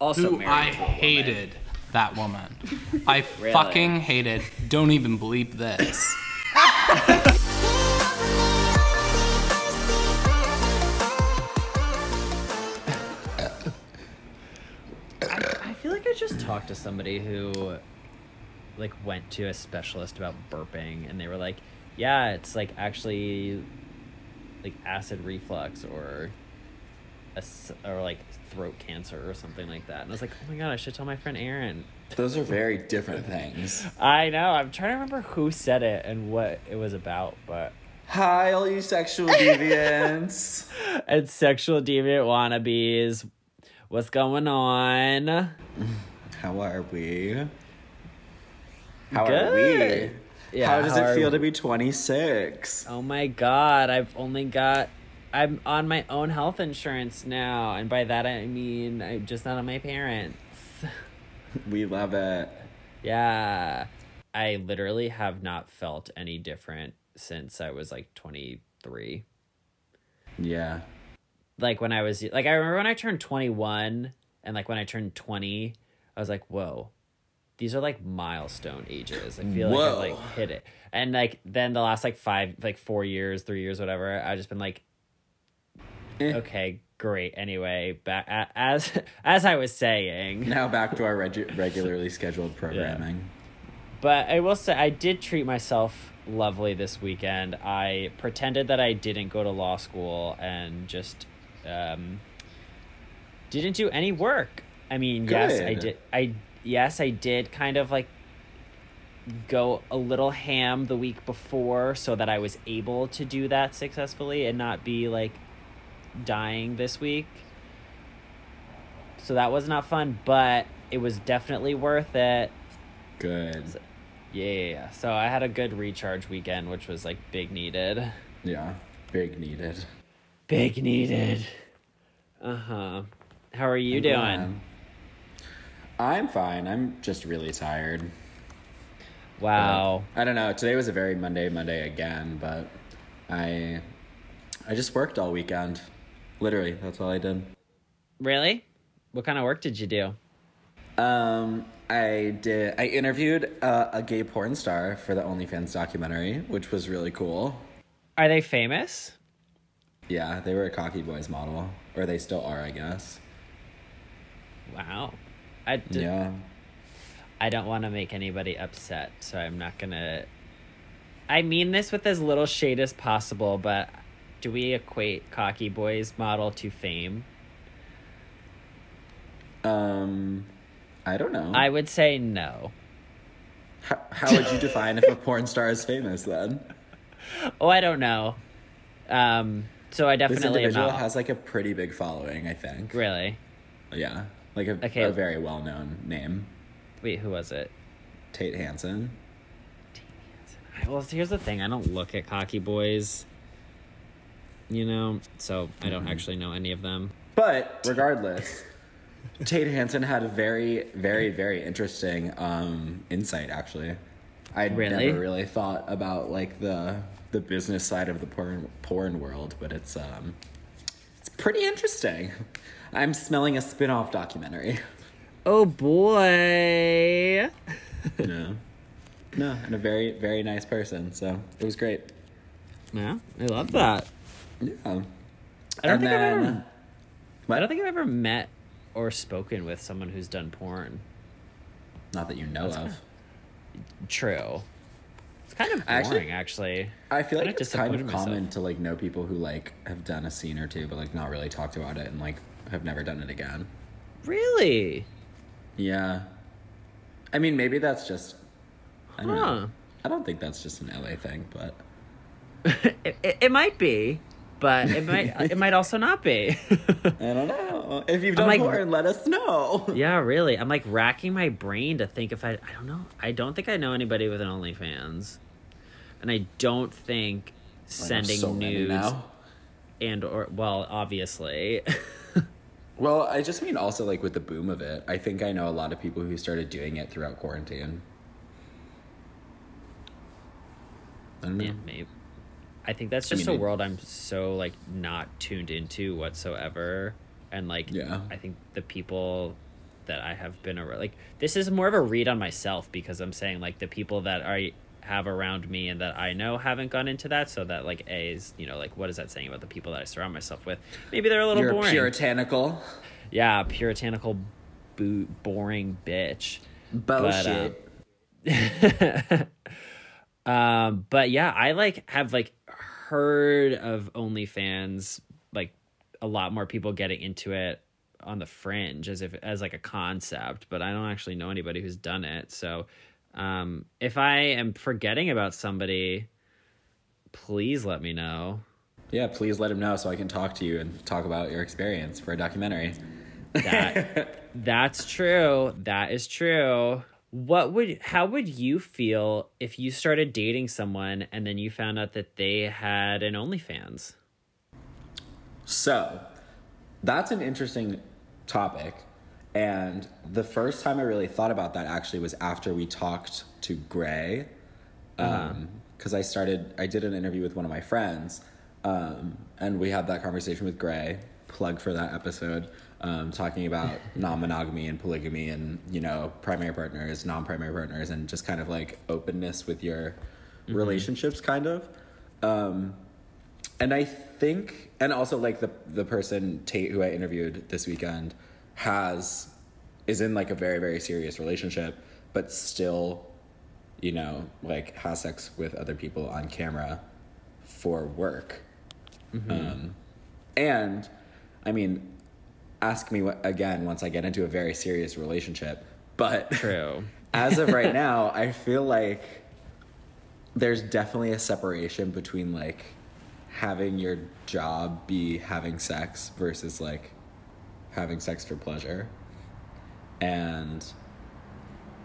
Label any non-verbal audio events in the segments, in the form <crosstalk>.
Also Who married I to woman. hated that woman. <laughs> I Really? fucking hated. Don't even bleep this. <laughs> I feel like I just talked to somebody who like went to a specialist about burping and they were like, "Yeah, it's like actually like acid reflux or a or like throat cancer or something like that." And I was like, "Oh my god, I should tell my friend Aaron." Those are very different things. I know. I'm trying to remember who said it and what it was about, but Hi, all you sexual deviants. <laughs> and sexual deviant wannabes. What's going on? How are we? How are Good. we? Yeah, how does how it feel we? to be 26? Oh my god, I've only got I'm on my own health insurance now, and by that I mean I'm just not on my parents. <laughs> We love it. Yeah. I literally have not felt any different since I was like 23. Yeah. Like when I was like I remember when I turned 21 and like when I turned 20, I was like, "Whoa. These are like milestone ages." I feel like I've like hit it. And like then the last like 5 like 4 years, 3 years whatever, I just been like. Okay, great. Anyway, back as <laughs> as I was saying, Now back to our regu- regularly scheduled <laughs> programming. but I will say I did treat myself lovely this weekend. I pretended that I didn't go to law school and just um, didn't do any work. I mean, yes, I did. I yes, I did kind of like go a little ham the week before so that I was able to do that successfully and not be like dying this week. So that was not fun, but it was definitely worth it. Good. Yeah, yeah. So I had a good recharge weekend, which was like big needed. Yeah. Big needed. Big needed. Uh huh. How are you doing? Yeah. I'm fine. I'm just really tired. Wow. I don't know. Today was a very Monday Monday again, but I I just worked all weekend. Literally, that's all I did. Really? What kind of work did you do? Um, I did. I interviewed uh, a gay porn star for the OnlyFans documentary, which was really cool. Are they famous? Yeah, they were a Cocky Boys model, or they still are, I guess. Wow. I, d- Yeah. I don't want to make anybody upset, so I'm not gonna. I mean this with as little shade as possible, but do we equate Cocky Boys model to fame? Um, I don't know. I would say no. how, how would you define if a porn star is famous then? Oh, I don't know. Um, so I This definitely am individual has like a pretty big following, I think. Really? Yeah, like a, Okay. a very well known name, Wait, who was it? Tate Hansen. Tate Hansen. Well, here's the thing. I don't look at cocky boys. You know, so I don't actually know any of them. But regardless, Tate Hansen had a very, very, very interesting um, insight. Actually, I Really? never really thought about like the the business side of the porn porn world, but it's um, it's pretty interesting. I'm smelling a spin-off documentary. Oh boy. no, no, and a very, very nice person. So it was great. Yeah, I love that. Yeah. I don't And think I've ever. then- I don't think I've ever met or spoken with someone who's done porn. Not that you know That's of. True. It's kind of boring, Actually- actually. I feel like it's kind of myself. common to like know people who like have done a scene or two, but like not really talked about it and like have never done it again. Really? Yeah, I mean maybe that's just. I don't Huh. know. I don't think that's just an LA thing, but <laughs> it, it, it might be, but it might uh, it might also not be. <laughs> I don't know. If you've done like- porn, let us know. yeah, really. I'm like racking my brain to think if I I don't know. I don't think I know anybody with an OnlyFans. And I don't think I sending so nudes now. and or well, obviously. <laughs> Well, I just mean also like with the boom of it. I think I know a lot of people who started doing it throughout quarantine. I don't know. yeah, maybe. I think that's I just mean, a world I'm so like not tuned into whatsoever. And like Yeah. I think the people that I have been a like this is more of a read on myself because I'm saying like the people that I have around me and that I know haven't gone into that so that like A is you know like what is that saying about the people that I surround myself with maybe they're a little You're boring puritanical. yeah puritanical bo- boring bitch Bullshit. <laughs> um but yeah I like have like heard of OnlyFans like a lot more people getting into it on the fringe as if as like a concept but I don't actually know anybody who's done it. So um if I am forgetting about somebody please let me know. Yeah, please let him know so I can talk to you and talk about your experience for a documentary. that <laughs> that's true. That is true what would how would you feel if you started dating someone and then you found out that they had an OnlyFans So, that's an interesting topic. And the first time I really thought about that actually was after we talked to Gray. Because I started, I did an interview with one of my friends. Um, and we had that conversation with Gray, plug for that episode, um, talking about <laughs> non monogamy and polygamy and, you know, primary partners, non primary partners, and just kind of like openness with your relationships, kind of. Um, and I think, and also like the the person Tate who I interviewed this weekend has is in like a very very serious relationship, but still, you know, like has sex with other people on camera for work. Um, and I mean, ask me what, again once I get into a very serious relationship. But true <laughs> as of right now, I feel like there's definitely a separation between like having your job be having sex versus like having sex for pleasure. And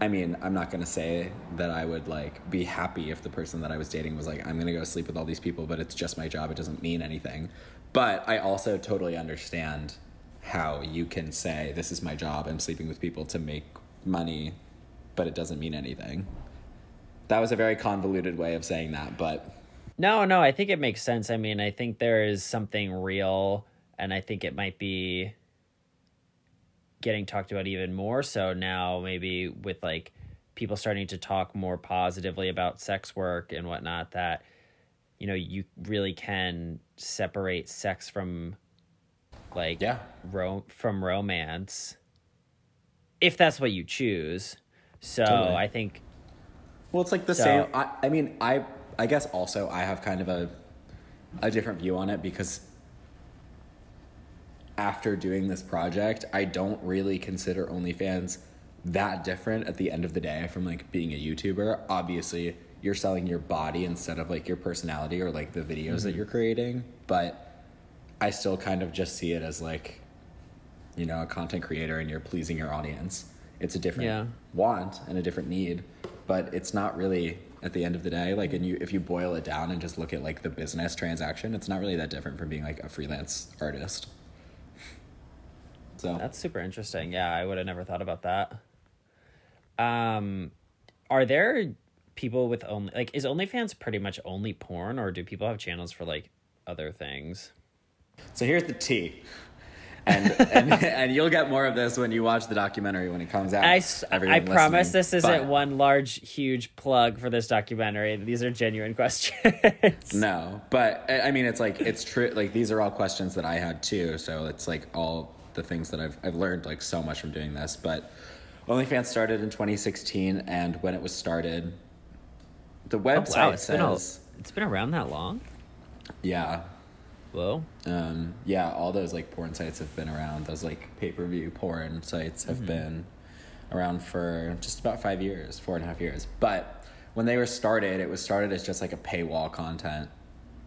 I mean, I'm not gonna say that I would like be happy if the person that I was dating was like, I'm gonna go sleep with all these people, but it's just my job. It doesn't mean anything. But I also totally understand how you can say, This is my job. I'm sleeping with people to make money, but it doesn't mean anything. That was a very convoluted way of saying that, but No, no, I think it makes sense. I mean, I think there is something real, and I think it might be getting talked about even more so now, maybe with like people starting to talk more positively about sex work and whatnot, that, you know, you really can separate sex from like Yeah. ro- from romance if that's what you choose. So Totally. I think Well, it's like the So- same. I, I mean, I I guess also I have kind of a a different view on it because after doing this project, I don't really consider OnlyFans that different at the end of the day from like being a YouTuber. Obviously, you're selling your body instead of like your personality or like the videos that mm-hmm. you're creating, but I still kind of just see it as like you know, a content creator and you're pleasing your audience. It's a different Yeah. want and a different need, but it's not really at the end of the day like and you if you boil it down and just look at like the business transaction, it's not really that different from being like a freelance artist. So That's super interesting. Yeah, I would have never thought about that. Um, are there people with only like is OnlyFans pretty much only porn, or do people have channels for like other things? So here's the tea. And, <laughs> and and you'll get more of this when you watch the documentary when it comes out. I, I promise this isn't But- one large huge plug for this documentary. These are genuine <laughs> questions. No, but I mean, it's like it's true. Like these are all questions that I had too. So it's like all the things that I've I've learned like so much from doing this. But OnlyFans started in 2016, and when it was started, the website Oh, wow, it's been, a, says, it's been around that long. yeah, Whoa. um, yeah, all those like porn sites have been around. Those like pay per view porn sites have been around for just about five years, four and a half years. But when they were started, it was started as just like a paywall content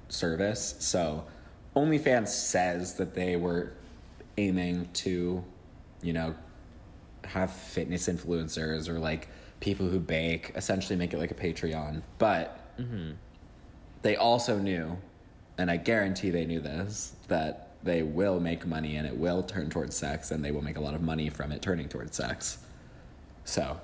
service. So OnlyFans says that they were aiming to, you know, have fitness influencers or like people who bake, essentially make it like a Patreon. But they also knew, and I guarantee they knew this, that they will make money and it will turn towards sex and they will make a lot of money from it turning towards sex. So,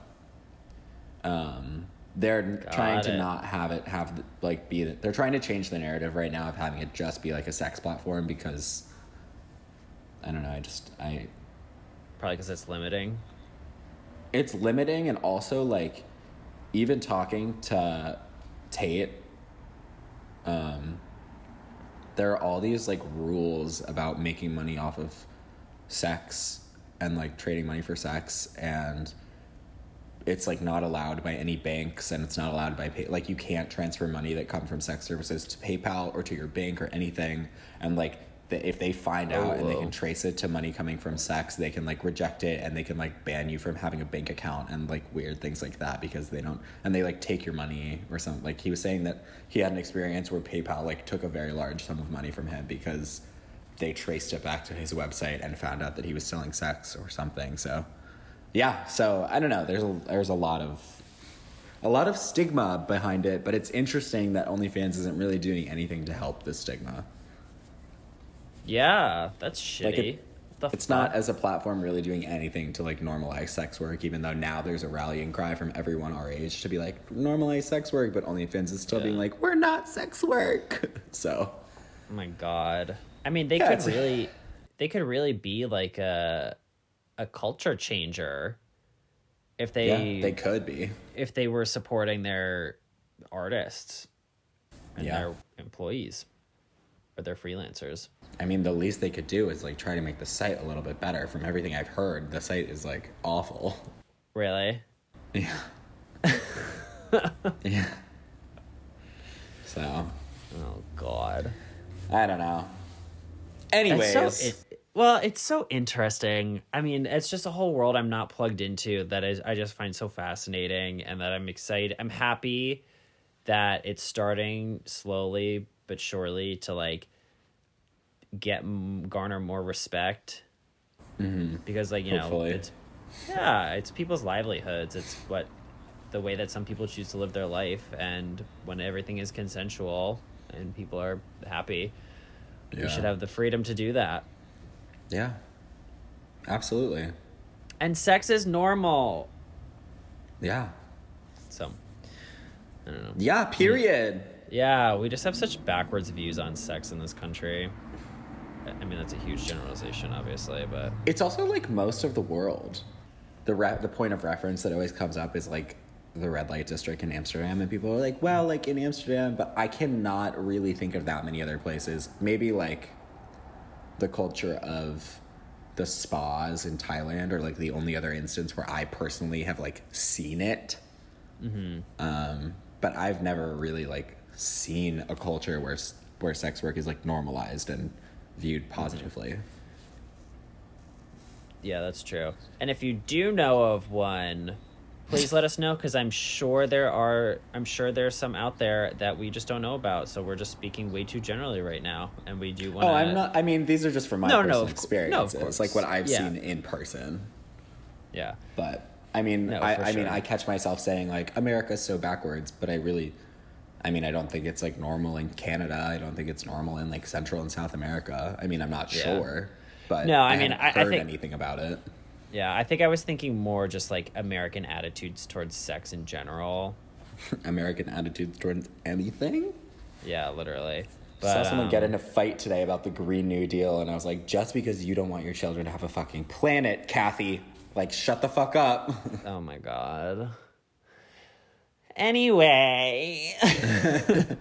um, they're trying to not have it have like be the, they're trying to change the narrative right now of having it just be like a sex platform because I don't know I just I Probably because it's limiting. it's limiting and also like even talking to Tate um there are all these like rules about making money off of sex and like trading money for sex and it's like not allowed by any banks and it's not allowed by pay like you can't transfer money that come from sex services to PayPal or to your bank or anything and like the, if they find oh, out and they can trace it to money coming from sex they can like reject it and they can like ban you from having a bank account and like weird things like that because they don't and they like take your money or something like he was saying that he had an experience where PayPal like took a very large sum of money from him because they traced it back to his website and found out that he was selling sex or something. So yeah so i don't know. There's a there's a lot of a lot of stigma behind it but it's interesting that onlyfans isn't really doing anything to help the stigma Yeah, that's shitty. Like, it- it's not as a platform really doing anything to like normalize sex work even though now there's a rallying cry from everyone our age to be like normalize sex work but onlyfans is still being like we're not sex work <laughs> so Oh my god. I mean, they Yeah, could really, they could really be like a, a culture changer, if they, yeah they could be if they were supporting their artists and Yeah. their employees or their freelancers. I mean, the least they could do is like try to make the site a little bit better. From everything I've heard, the site is like awful. Really? Yeah. <laughs> yeah. So, Oh god. I don't know. Anyways, so it, well, it's so interesting. I mean, it's just a whole world I'm not plugged into that is I just find so fascinating, and that I'm excited. I'm happy that it's starting slowly but surely to like get garner more respect mm-hmm. because, like you Hopefully. know, it's yeah, it's people's livelihoods. It's what the way that some people choose to live their life, and when everything is consensual and people are happy, yeah. we should have the freedom to do that. Yeah. Absolutely. And sex is normal. Yeah. So, I don't know. Yeah, period. Yeah, we just have such backwards views on sex in this country. I mean, that's a huge generalization, obviously, but It's also like most of the world. The re- the point of reference that always comes up is like the red light district in Amsterdam, and people are like, "Well, like in Amsterdam," but I cannot really think of that many other places. Maybe like the culture of the spas in Thailand, or like the only other instance where I personally have like seen it. Um, but I've never really like seen a culture where where sex work is like normalized and viewed positively. yeah, that's true. And if you do know of one, please let us know because I'm sure there are. I'm sure there's some out there that we just don't know about. So we're just speaking way too generally right now, and we do want. Oh, I'm not. I mean, these are just from my No, no, personal no, experiences, course. like what I've Yeah. seen in person. Yeah. But I mean, No, I, I mean. I catch myself saying like America's so backwards, but I really, I mean, I don't think it's like normal in Canada. I don't think it's normal in like Central and South America. I mean, I'm not Yeah. sure, but No, I mean, haven't I- I heard think- anything about it. Yeah, I think I was thinking more just like American attitudes towards sex in general. <laughs> American attitudes towards anything. Yeah, literally. I saw someone um, get in a fight today about the Green New Deal, and I was like, just because you don't want your children to have a fucking planet, Kathy, like, shut the fuck up. <laughs> Oh my god. Anyway, <laughs>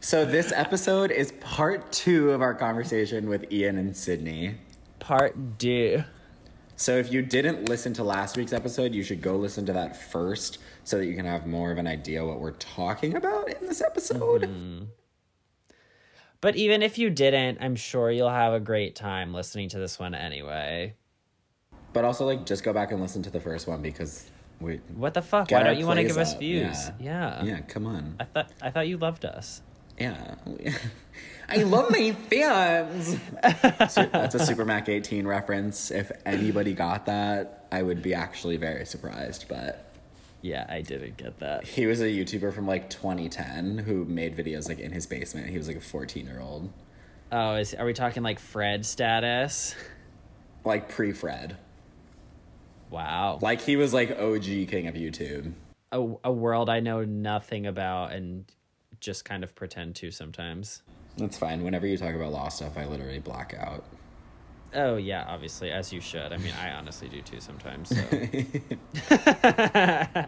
so this episode is part two of our conversation with Ian and Sydney. part two. So if you didn't listen to last week's episode, you should go listen to that first so that you can have more of an idea what we're talking about in this episode. Mm-hmm. But even if you didn't, I'm sure you'll have a great time listening to this one anyway. But also, like, just go back and listen to the first one because we. What the fuck? Why don't you want to give us views? Yeah. Yeah. Yeah, come on. I thought I thought you loved us. Yeah. <laughs> I love my fans. That's a Super Mac 18 reference. If anybody got that, I would be actually very surprised. But Yeah, I didn't get that. he was a YouTuber from like 2010 who made videos like in his basement. He was like a 14 year old, Oh, is are we talking like Fred status? like pre Fred. Wow. Like he was like OG king of YouTube. a, a world I know nothing about and just kind of pretend to sometimes. That's fine. Whenever you talk about law stuff, I literally black out. Oh yeah, obviously, as you should. I mean, I honestly do too sometimes. So. <laughs>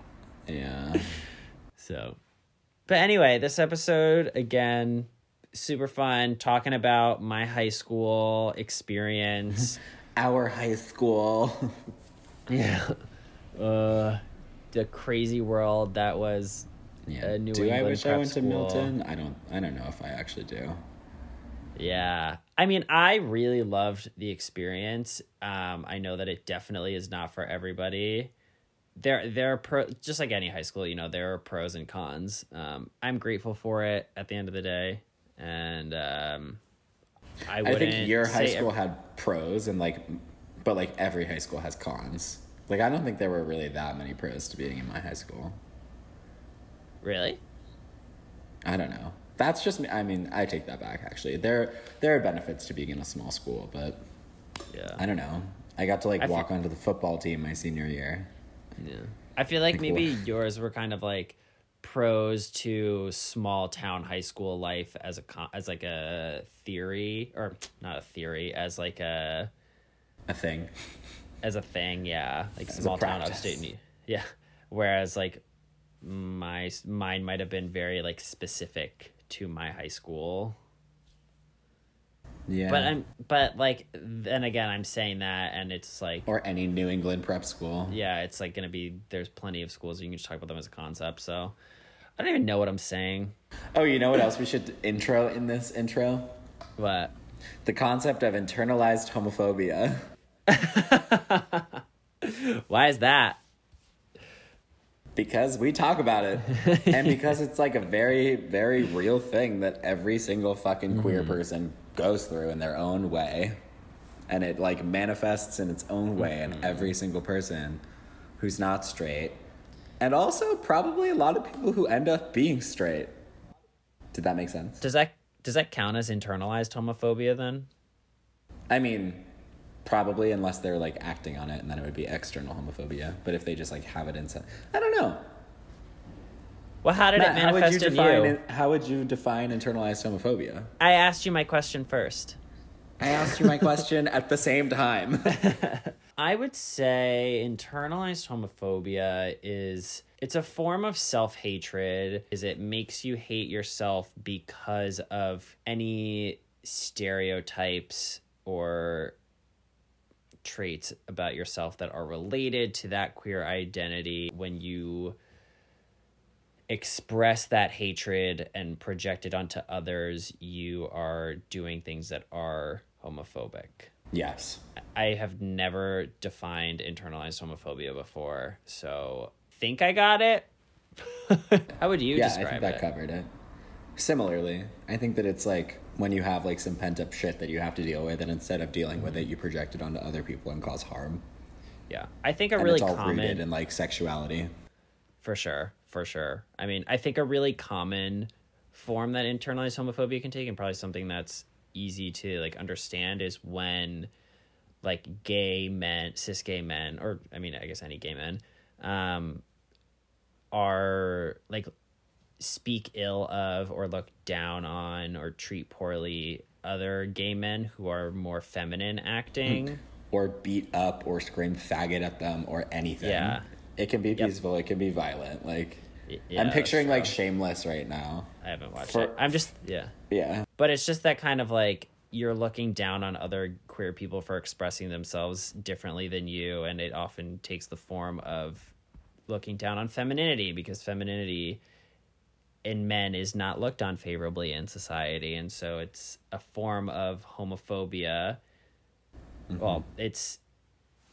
Yeah. so, but anyway, this episode again, super fun, talking about my high school experience. <laughs> Our high school. <laughs> yeah, uh, the crazy world that was Yeah. New do I England wish I prep went to. Milton? I don't. I don't know if I actually do. Yeah. I mean, I really loved the experience. Um, I know that it definitely is not for everybody. There, there are pro, just like any high school, you know, there are pros and cons. Um, I'm grateful for it at the end of the day, and um, I I think your high say school had pros and like, but like every high school has cons. Like I don't think there were really that many pros to being in my high school. really. I don't know. That's just me. I mean, I take that back. Actually, there there are benefits to being in a small school, but Yeah. I don't know. I got to like I walk onto the football team my senior year. Yeah. I feel like Like, maybe yours were kind of like pros to small town high school life as a con- as like a theory or not a theory as like a A thing. As a thing, yeah, like As small town upstate New. Yeah, <laughs> whereas like my mine might have been very like specific to my high school. Yeah. But I'm but like then again I'm saying that and it's like or any New England prep school. yeah, it's like gonna be there's plenty of schools you can just talk about them as a concept. So I don't even know what I'm saying. Oh, you know what else we should intro in this intro? But The concept of internalized homophobia. <laughs> <laughs> why is that? Because we talk about it. <laughs> and because it's like a very, very real thing that every single fucking queer mm-hmm. person goes through in their own way. And it like manifests in its own way in mm-hmm. every single person who's not straight. And also probably a lot of people who end up being straight. Did that make sense? Does that does that count as internalized homophobia then? I mean, probably unless they're like acting on it, and then it would be external homophobia. But if they just like have it inside, I don't know. Well, how did Matt, it how would manifest you in define you? how would you define internalized homophobia? I asked you my question first. I asked you my question at the same time. <laughs> I would say internalized homophobia is it's a form of self-hatred is it makes you hate yourself because of any stereotypes or traits about yourself that are related to that queer identity when you express that hatred and project it onto others you are doing things that are homophobic yes. I have never defined internalized homophobia before, so think I got it. <laughs> How would you Yeah, I think that it? covered it. Similarly, I think that it's like when you have like some pent up shit that you have to deal with, and instead of dealing with it, you project it onto other people and cause harm. yeah, I think a And really it's all common rooted in like sexuality. for sure, for sure. I mean, I think a really common form that internalized homophobia can take, and probably something that's easy to like understand, is when like gay men, cis gay men, or I mean, I guess any gay men, um, are like speak ill of or look down on or treat poorly other gay men who are more feminine acting. Hmm. or beat up or scream faggot at them or anything. Yeah. It can be Yep. peaceful, it can be violent. Like yeah, I'm picturing like shameless right now. I haven't watched for- it. I'm just yeah. Yeah. But it's just that kind of like you're looking down on other queer people for expressing themselves differently than you, and it often takes the form of looking down on femininity because femininity in men is not looked on favorably in society, and so it's a form of homophobia. Mm-hmm. Well, it's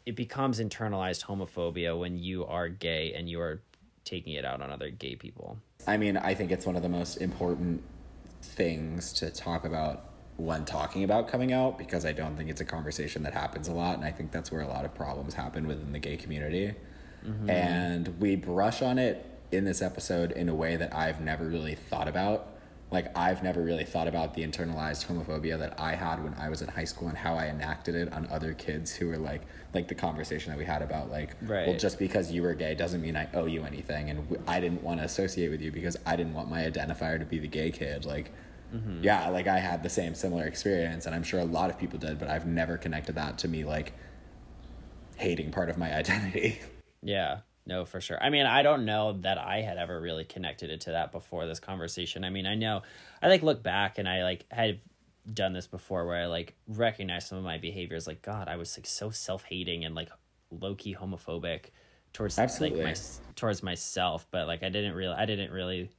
it becomes internalized homophobia when you are gay and you are taking it out on other gay people. I mean, I think it's one of the most important things to talk about when talking about coming out because I don't think it's a conversation that happens a lot. And I think that's where a lot of problems happen within the gay community. Mm-hmm. And we brush on it in this episode in a way that I've never really thought about. Like, I've never really thought about the internalized homophobia that I had when I was in high school and how I enacted it on other kids who were like, like the conversation that we had about, like, well, just because you were gay doesn't mean I owe you anything. And I didn't want to associate with you because I didn't want my identifier to be the gay kid. Like, mm-hmm. yeah, like I had the same similar experience, and I'm sure a lot of people did, but I've never connected that to me like hating part of my <laughs> identity. Yeah, no, for sure. I mean, I don't know that I had ever really connected it to that before this conversation. I mean, I know I like look back and I like had done this before where I like recognize some of my behaviors. Like, God, I was like so self hating and like low key homophobic towards Absolutely. like my towards myself. But like, I didn't really, I didn't really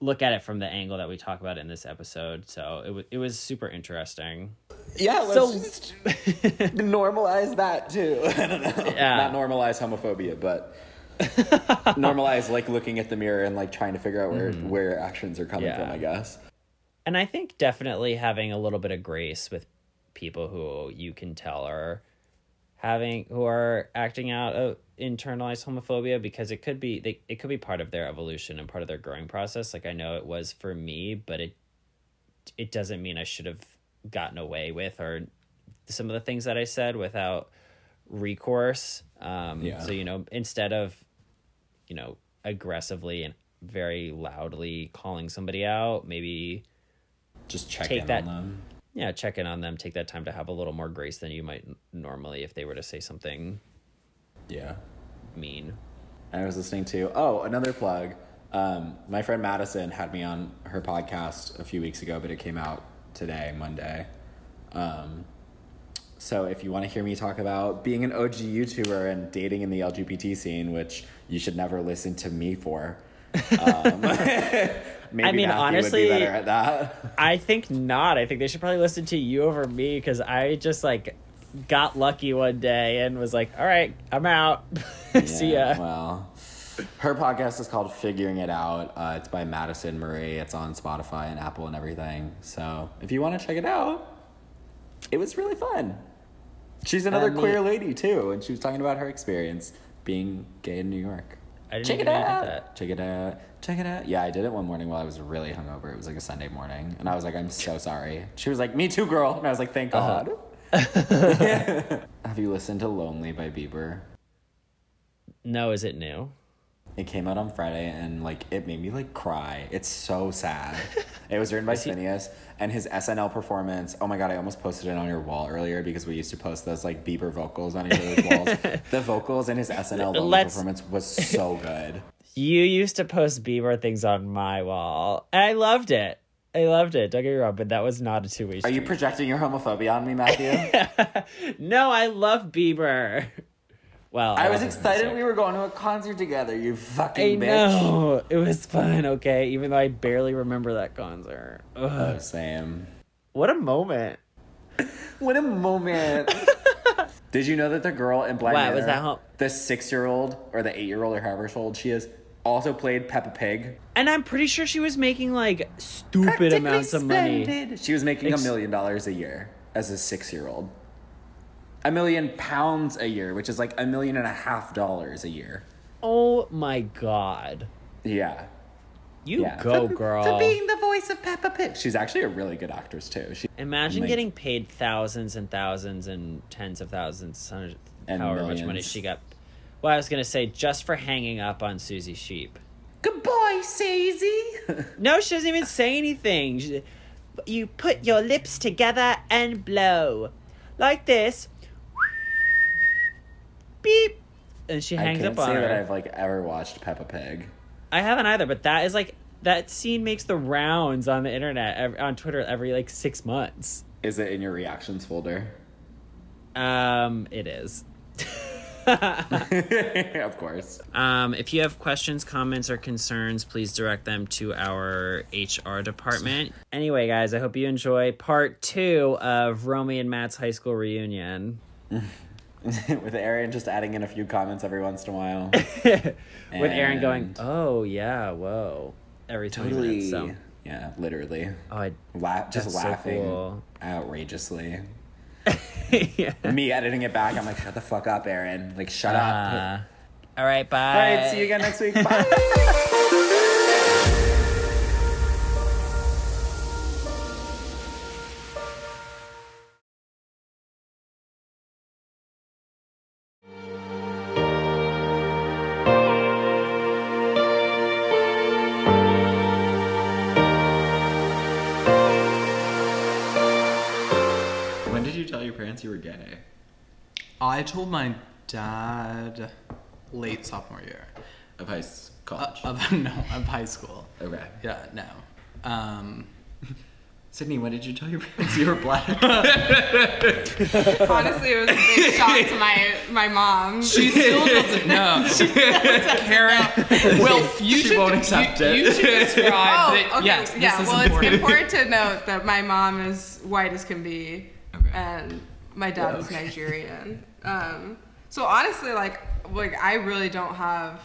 look at it from the angle that we talk about in this episode. So it was it was super interesting. Yeah, let's So- just <laughs> normalize that too. <laughs> I don't know. Yeah. Not normalize homophobia, but <laughs> normalize like looking at the mirror and like trying to figure out where mm-hmm. where your actions are coming Yeah. from. I guess. and I think definitely having a little bit of grace with people who you can tell are having who are acting out of internalized homophobia because it could be they, it could be part of their evolution and part of their growing process like i know it was for me but it it doesn't mean i should have gotten away with or some of the things that i said without recourse um Yeah. so you know instead of you know aggressively and very loudly calling somebody out maybe Just check Take in that- on them. Yeah check in on them take that time to have a little more grace than you might normally if they were to say something Yeah. mean I was listening to oh another plug. Um, my friend Madison had me on her podcast a few weeks ago, but it came out today, Monday. Um, so if you want to hear me talk about being an OG YouTuber and dating in the LGBT scene, which you should never listen to me for, um, <laughs> <laughs> maybe I mean, Matthew honestly- would be better at that. <laughs> i think not i think they should probably listen to you over me because i just like got lucky one day and was like all right i'm out see ya Yeah, Well, her podcast is called Figuring It Out. Uh, it's by Madison Murray. It's on Spotify and Apple and everything. So if you want to check it out, it was really fun. She's another Um, queer lady too, and she was talking about her experience being gay in New York. I didn't Check even it know you out. that Check it out. Check it out. Yeah, I did it one morning while I was really hungover. It was like a Sunday morning, and I was like, "I'm so sorry." She was like, "Me too, girl," and I was like, "Thank Uh-huh. God." <laughs> <laughs> Have you listened to "Lonely" by Bieber? no is it new It came out on Friday and like it made me like cry. It's so sad. <laughs> it was written by Finneas and his SNL performance. Oh my god, I almost posted it on your wall earlier because we used to post those like Bieber vocals on each other's <laughs> walls. The vocals in his SNL Let's- performance was so <laughs> good. you used to post bieber things on my wall and i loved it i loved it don't get me wrong but that was not a two-way Are you projecting your homophobia on me, Matthew? no i love bieber well I was wasn't excited we were going to a concert together, you I fucking bitch. know it was fun. Okay, even though I barely remember that concert. Ugh. Oh, same. What a moment! What a moment. <laughs> Did you know that the girl in Black Wow, Mirror, was that how- the six year old or the eight year old or however old she is, also played Peppa Pig? And I'm pretty sure she was making like stupid amounts of money. She was making a million dollars a year as a six year old. A million pounds a year, which is like a million and a half dollars a year. Oh my god, Yeah. you yeah. go, For- girl! For being the voice of Peppa Pig. She's actually a really good actress too. She Imagine Like- getting paid thousands and thousands and tens of thousands, hundreds, And however much money she got. Well, I was gonna say just for hanging up on Susie Sheep. Good boy, Susie. No, she doesn't even say anything. She- you put your lips together and blow. Like this. Beep. And she hangs I can't up on say her. that I've like ever watched Peppa Pig. I haven't either, but that is like that scene makes the rounds on the internet ev on Twitter every like six months. Is it in your reactions folder? Um, it is. <laughs> <laughs> of course. Um, if you have questions, comments, or concerns, please direct them to our HR department. Anyway, guys, I hope you enjoy part two of Romy and Matt's high school reunion. <laughs> <laughs> With Aaron just adding in a few comments every once in a while. <laughs> With Aaron going, "Oh yeah, whoa," every totally. minutes. So, Yeah, literally. oh, I, La- just That's so laughing cool. outrageously. yeah. <laughs> Me editing it back, I'm like, shut the fuck up, Aaron. Like, shut up. Uh, all right, bye. All right, see you again next week. Bye. I told my dad late sophomore year Of high s- uh, of <laughs> no of high school. okay. Yeah, no. Um, Sydney, when did you tell your parents you were black? <laughs> Honestly, it was a big shock to my my mom. she still doesn't <laughs> know. Karen, well, you She should, won't accept you, it. You should describe Oh, that. okay. Yes, yeah. this is well, important. it's important to note that my mom is white as can be, Okay. and my dad is Nigerian. Um, so honestly, like, like I really don't have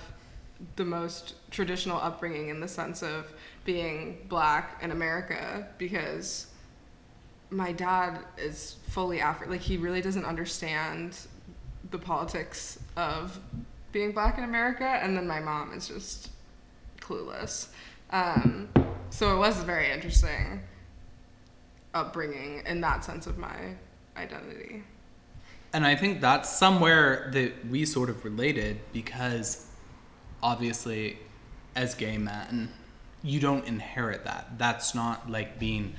the most traditional upbringing in the sense of being black in America because my dad is fully African. Like, he really doesn't understand the politics of being black in America, and then my mom is just clueless. Um, so it was a very interesting upbringing in that sense of my identity. And I think that's somewhere that we sort of related because obviously, as gay men, you don't inherit that. That's not like being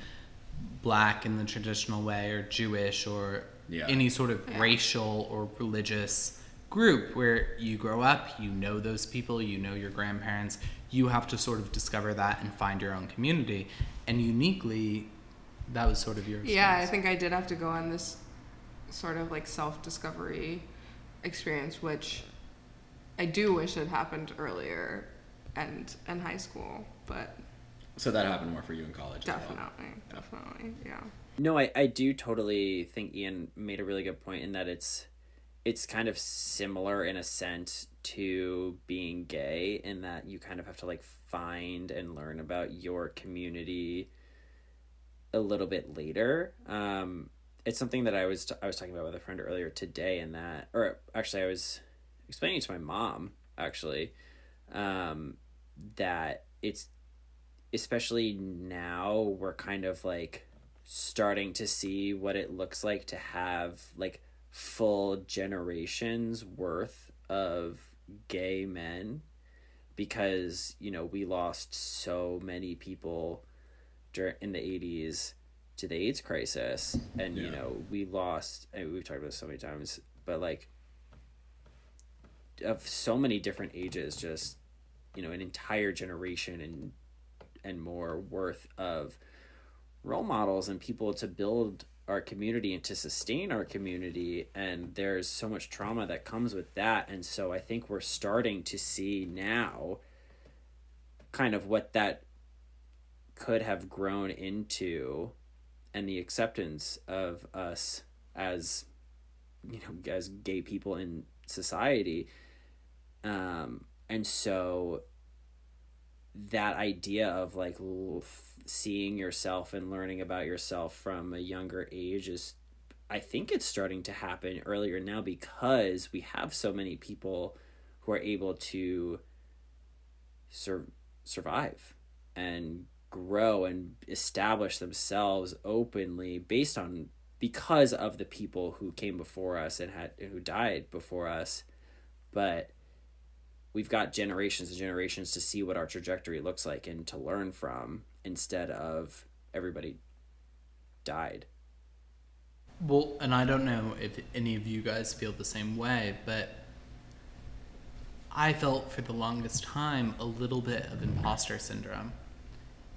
black in the traditional way or Jewish or Yeah. any sort of Yeah. racial or religious group where you grow up, you know those people, you know your grandparents, you have to sort of discover that and find your own community. And uniquely, that was sort of your Yeah, I think I did have to go on this sort of like self discovery experience, which I do wish had happened earlier and in high school, but so that happened more for you in college. as well. definitely, definitely, yeah. No, I, I do totally think Ian made a really good point in that it's it's kind of similar in a sense to being gay in that you kind of have to like find and learn about your community a little bit later. Um, it's something that I was t- I was talking about with a friend earlier today, and that or actually I was explaining to my mom actually um, that it's especially now we're kind of like starting to see what it looks like to have like full generations worth of gay men because you know we lost so many people during in the 80s to the AIDS crisis and you know we lost and we've talked about this so many times but like of so many different ages just you know an entire generation and and more worth of role models and people to build our community and to sustain our community and there's so much trauma that comes with that and so i think we're starting to see now kind of what that could have grown into and the acceptance of us as you know as gay people in society. Um and so that idea of like seeing yourself and learning about yourself from a younger age is i think it's starting to happen earlier now because we have so many people who are able to sur- survive and grow and establish themselves openly based on because of the people who came before us and had who died before us. But we've got generations and generations to see what our trajectory looks like and to learn from instead of everybody died. Well, and I don't know if any of you guys feel the same way, but I felt for the longest time a little bit of imposter syndrome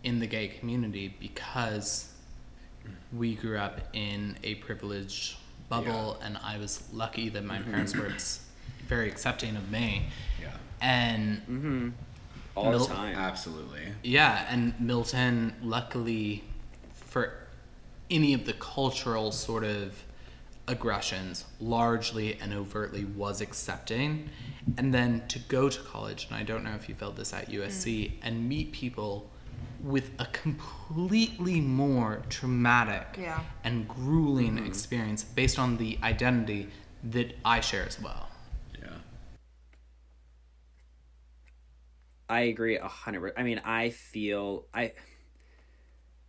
in the gay community because we grew up in a privileged bubble and I was lucky that my parents were very accepting of me. Yeah. And mm-hmm. all Mil- the time Absolutely. yeah, and Milton, luckily for any of the cultural sort of aggressions, largely and overtly was accepting. And then to go to college, and I don't know if you felt this at USC, mm. and meet people with a completely more traumatic Yeah. and grueling mm-hmm. experience based on the identity that I share as well. Yeah. I agree a hundred. per- I mean, I feel I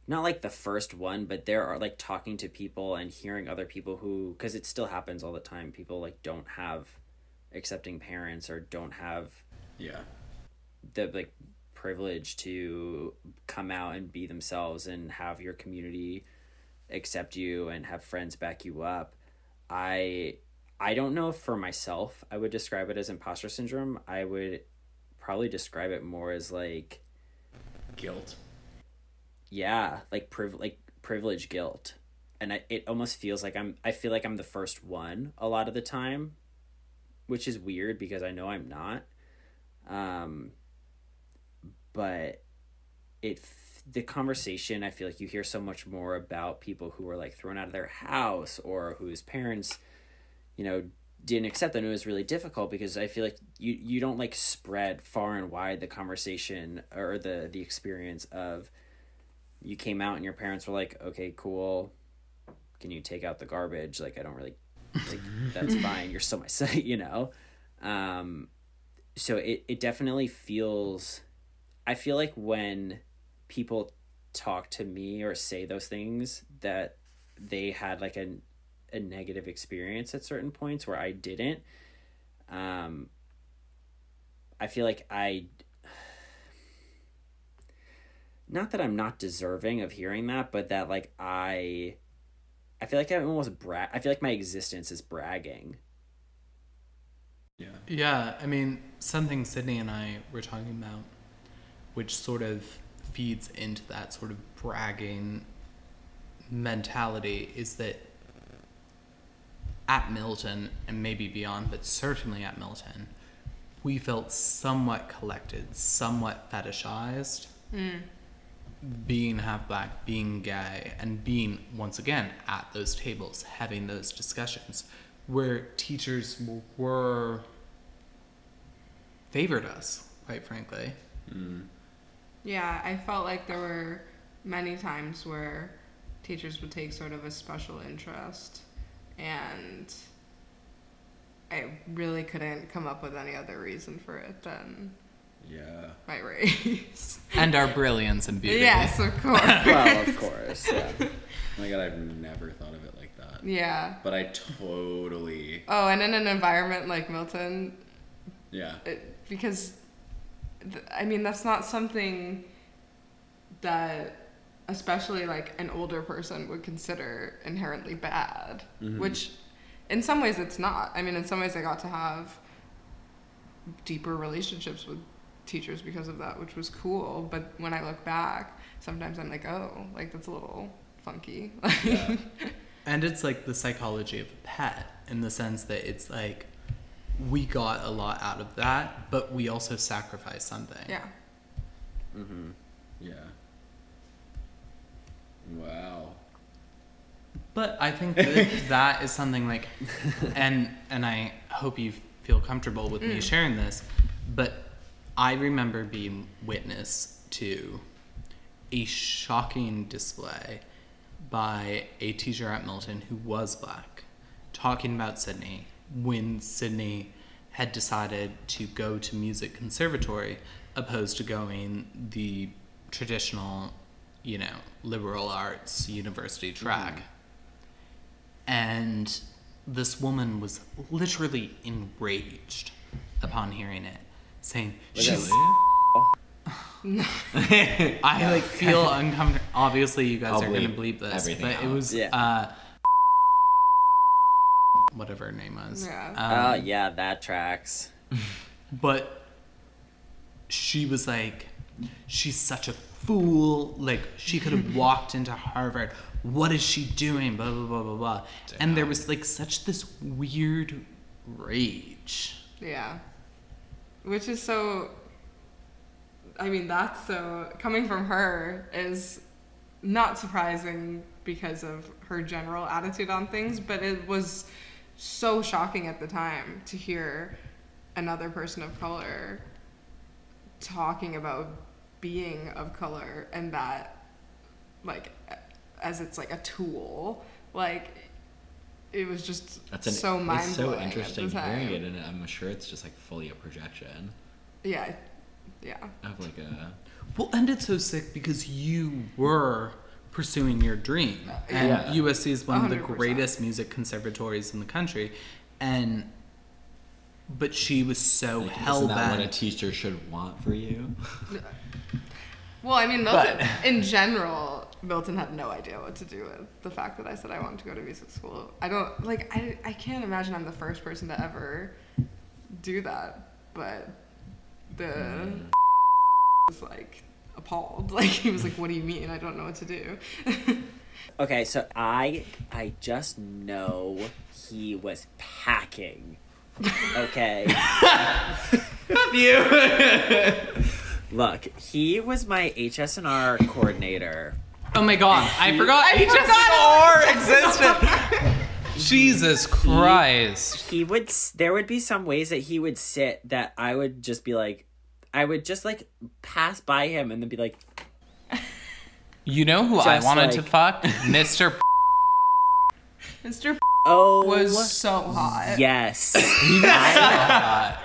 not like the first one, but there are like talking to people and hearing other people who because it still happens all the time. People like don't have accepting parents or don't have Yeah. the like privilege to come out and be themselves and have your community accept you and have friends back you up. I I don't know if for myself I would describe it as imposter syndrome. I would probably describe it more as like Guilt. yeah, like priv- like privilege guilt. And I, it almost feels like I'm I feel like I'm the first one a lot of the time, which is weird because I know I'm not. Um but it the conversation I feel like you hear so much more about people who were like thrown out of their house or whose parents you know didn't accept them. It was really difficult because I feel like you you don't like spread far and wide the conversation or the the experience of you came out and your parents were like okay cool. Can you take out the garbage? Like I don't really like <laughs> that's fine. You're still my son <laughs> you know? Um so it it definitely feels I feel like when people talk to me or say those things that they had like a a negative experience at certain points where I didn't um I feel like I <sighs> not that I'm not deserving of hearing that but that like I I feel like I'm almost bra I feel like my existence is bragging Yeah. Yeah, I mean, something Sydney and I were talking about, which sort of feeds into that sort of bragging mentality, is that at Milton, and maybe beyond, but certainly at Milton, we felt somewhat collected, somewhat fetishized. Mm. Being half black, being gay, and being, once again, at those tables, having those discussions, where teachers were favored us, quite frankly. Mm. Yeah, I felt like there were many times where teachers would take sort of a special interest, and I really couldn't come up with any other reason for it than Yeah. my race. And our brilliance and beauty. yes, of <laughs> course. well of course yeah Oh my god, I've never thought of it like that. yeah. But I totally. Oh, and in an environment like Milton, Yeah. it, because th- I mean that's not something that especially like an older person would consider inherently bad, mm-hmm. which in some ways it's not. I mean, in some ways I got to have deeper relationships with teachers because of that, which was cool. But when I look back, sometimes I'm like, oh, like that's a little funky. Yeah. <laughs> And it's like the psychology of a pet in the sense that it's like we got a lot out of that, but we also sacrificed something. yeah. Mm-hmm. yeah. Wow. But I think that <laughs> that is something like, and and I hope you feel comfortable with me sharing this, but I remember being witness to a shocking display by a teacher at Milton who was black, talking about Sydney when Sydney had decided to go to music conservatory opposed to going the traditional, you know, liberal arts university track. And this woman was literally enraged upon hearing it, saying, "She's." <laughs> I like feel <laughs> uncomfortable. Obviously, you guys I'll are gonna bleep bleep this, everything but it was Yeah. uh, whatever her name was. Yeah. oh Um, yeah that tracks <laughs> but she was like, she's such a fool. Like she could have <laughs> walked into Harvard. What is she doing? Blah blah blah blah blah. And there was like such this weird rage. Yeah. Which is so. I mean, that's so. Coming from her is not surprising because of her general attitude on things, but it was so shocking at the time to hear another person of color talking about being of color and that, like, as it's like a tool. Like, it was just That's an, so mind It's so interesting at the time. hearing it, and I'm sure it's just like fully a projection Yeah, yeah, of like a. Well, and it's so sick because you were pursuing your dream, uh, and Yeah. USC is one of the greatest music conservatories in the country, and but she was so Like, hell isn't that what a teacher should want for you? <laughs> Well, I mean, Milton But- <laughs> in general Milton had no idea what to do with the fact that I said I wanted to go to music school. I don't like I I can't imagine I'm the first person to ever do that, but the mm. <laughs> was like appalled. <laughs> Like he was like, "What do you mean? I don't know what to do." <laughs> Okay, so I I just know he was packing. Okay. <laughs> you. Look, he was my HSNR coordinator. Oh my god, I forgot I HSNR existed. Jesus Christ. He would there would be some ways that he would sit that I would just be like I would just like pass by him and then be like You know who I Just wanted to fuck? <laughs> Mr. Mr. Oh was so hot. yes. God.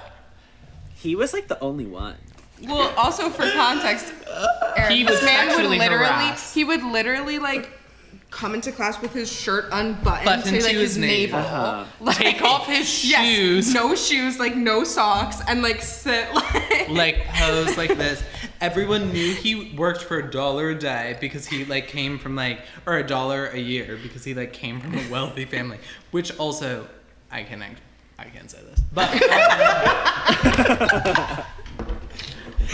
<laughs> he was like the only one. Well, also for context, Eric, He this man would sexually literally harassed. he would literally like come into class with his shirt unbuttoned Buttoned to like his his navel, navel. Uh-huh. like, Take off his shoes. <laughs> yes, shoes. no shoes, like no socks, and like sit <laughs> like like pose like <laughs> this. Everyone knew he worked for a dollar a day because he like came from like or a dollar a year because he like came from a wealthy family. Which also I can't I can't say this. But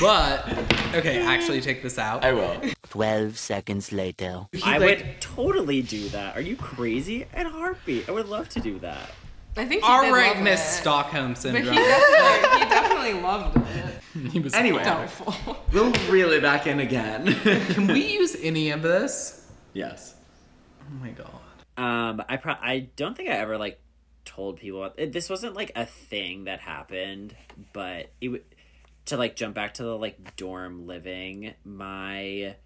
But okay, actually take this out. I will. 12 seconds later. He, I like, would totally do that. Are you crazy? At a heartbeat. I would love to do that. I think he all did right, love Miss it. Stockholm But syndrome. he definitely, he definitely loved it. <laughs> He was Anyway. Doubtful. We'll reel it back in again. <laughs> Can we use any of this? yes. Oh my god. Um, I pro- I don't think I ever like told people it, this wasn't like a thing that happened, but it would to like jump back to the like dorm living. My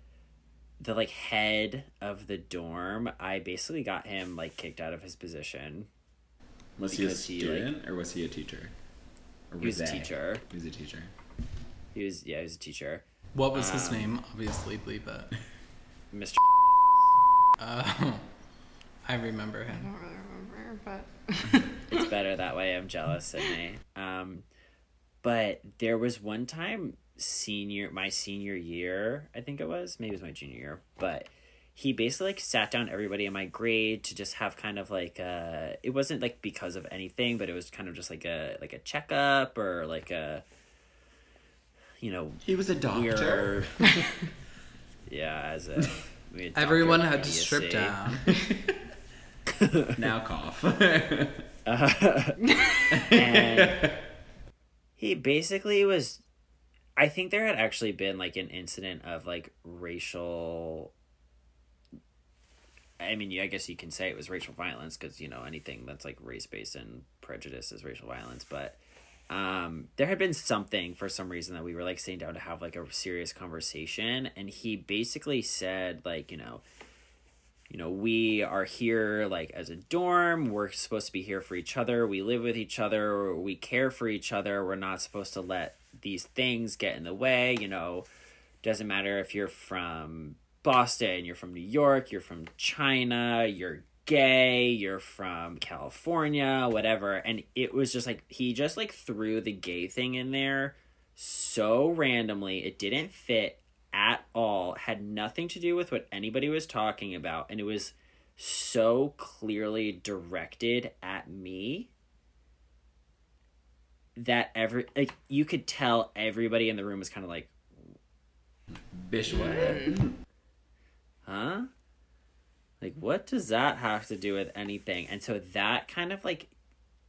the like head of the dorm, I basically got him like kicked out of his position. Was he a Because he, like- student or was he a teacher? Or He was a teacher. He was a teacher. He was yeah, he was a teacher. What was his Um, name? Obviously bleep it. <laughs> Mr. Oh. I remember him. I don't really remember, but <laughs> it's better that way. I'm jealous, Sydney. Um, but there was one time senior, my senior year, I think it was, maybe it was my junior year, but he basically like sat down everybody in my grade to just have kind of like a, it wasn't like because of anything, but it was kind of just like a, like a checkup or like a, you know, He was a doctor. we're, <laughs> yeah, as a, we had Everyone had to strip immediacy. down. <laughs> now cough. <laughs> Uh, and he basically was i think there had actually been like an incident of like racial i mean i guess you can say it was racial violence because you know anything that's like race-based and prejudice is racial violence but um there had been something for some reason that we were like sitting down to have like a serious conversation and he basically said like you know you know, we are here like as a dorm. We're supposed to be here for each other. We live with each other. We care for each other. We're not supposed to let these things get in the way. You know, doesn't matter if you're from Boston, you're from New York, you're from China, you're gay, you're from California, whatever. And it was just like he just like threw the gay thing in there so randomly. It didn't fit at all had nothing to do with what anybody was talking about and it was so clearly directed at me that every like you could tell everybody in the room was kind of like Bish what? huh like what does that have to do with anything and so that kind of like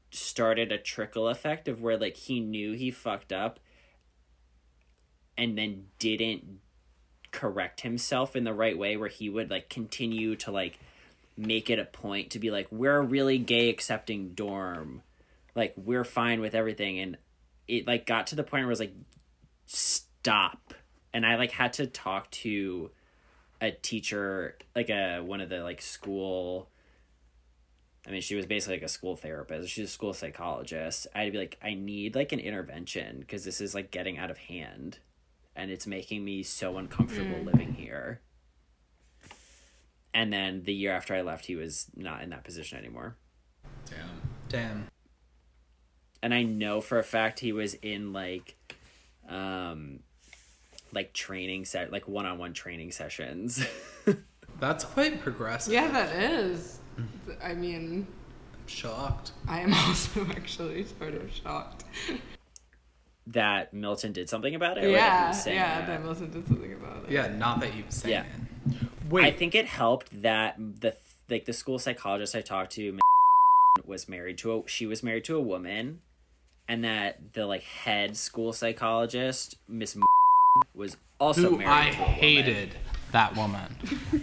started a trickle effect of where like he knew he fucked up and then didn't correct himself in the right way where he would like continue to like make it a point to be like we're a really gay accepting dorm like we're fine with everything and it like got to the point where it was like stop and i like had to talk to a teacher like a one of the like school I mean, she was basically like a school therapist. She's a school psychologist. I'd be like, I need like an intervention because this is like getting out of hand and it's making me so uncomfortable living here. And then the year after I left, he was not in that position anymore. Damn. Damn. And I know for a fact he was in like, um, like training set, like one on one training sessions. <laughs> That's quite progressive. Yeah, that is. I mean, I'm Shocked. I am <laughs> also actually sort of shocked. That Milton did something about it. or that he Yeah, was saying yeah, that? that Wilson did something about it. Yeah, not that he was saying Yeah. it. Wait, I think it helped that the like the school psychologist I talked to <laughs> was married to a she was married to a woman, and that the like head school psychologist Miss was also who married I to a woman. hated that woman.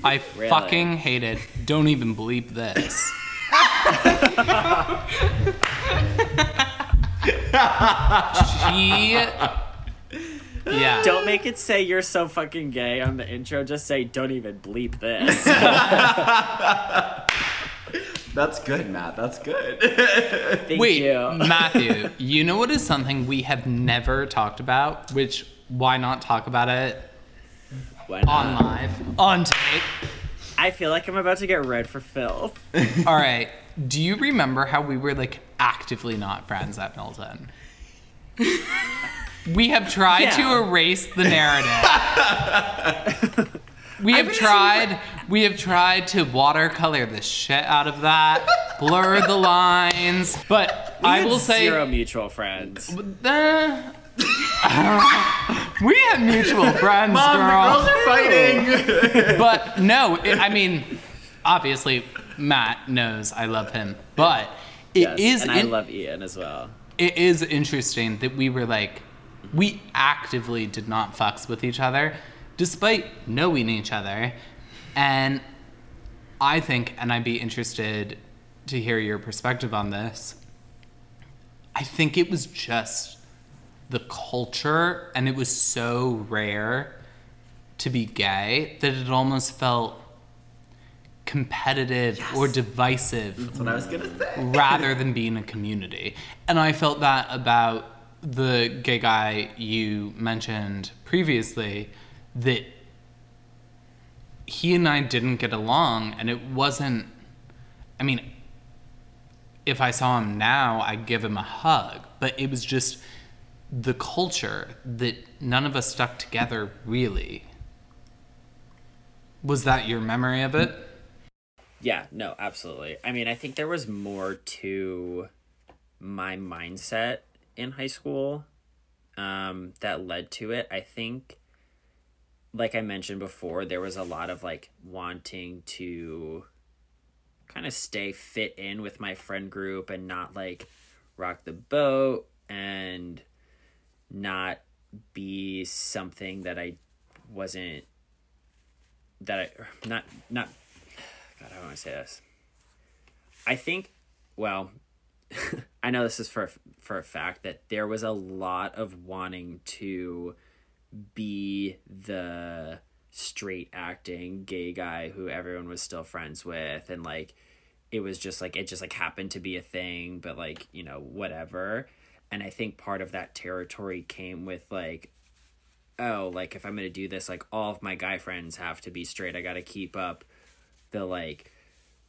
I <laughs> Really? fucking hated. Don't even bleep this. <laughs> <laughs> she. Yeah. Don't make it say you're so fucking gay on the intro. Just say don't even bleep this. <laughs> That's good, Matt. That's good. <laughs> Thank Wait, you. Matthew, you know what is something we have never talked about? Which, why not talk about it Why not? on live? On tape. I feel like I'm about to get red for filth. All right. Do you remember how we were like actively not friends at Milton? we have tried Yeah. to erase the narrative. <laughs> we have tried we have tried to watercolor the shit out of that, blur the lines, but We I will say zero mutual friends. Uh, <laughs> we had mutual <laughs> friends, Mom, girl. are fighting. but no, it, I mean, obviously Matt knows I love him, but it Yes, is and I in- love Ian as well. it is interesting that we were like we actively did not fucks with each other despite knowing each other and i think and i'd be interested to hear your perspective on this i think it was just the culture and it was so rare to be gay that it almost felt competitive or divisive That's what I was gonna say. <laughs> rather than being a community. And I felt that about the gay guy you mentioned previously that he and I didn't get along and it wasn't I mean if I saw him now I'd give him a hug, but it was just the culture that none of us stuck together really. Was that your memory of it? Yeah, no, absolutely. I mean, I think there was more to my mindset in high school um, that led to it. I think, like I mentioned before, there was a lot of like wanting to kind of stay fit in with my friend group and not like rock the boat and not be something that I wasn't that I not not I say this? I think, well, <laughs> I know this is for for a fact that there was a lot of wanting to be the straight acting gay guy who everyone was still friends with and like it was just like it just like happened to be a thing but like you know whatever and i think part of that territory came with like oh like if i'm gonna do this like all of my guy friends have to be straight i gotta keep up the like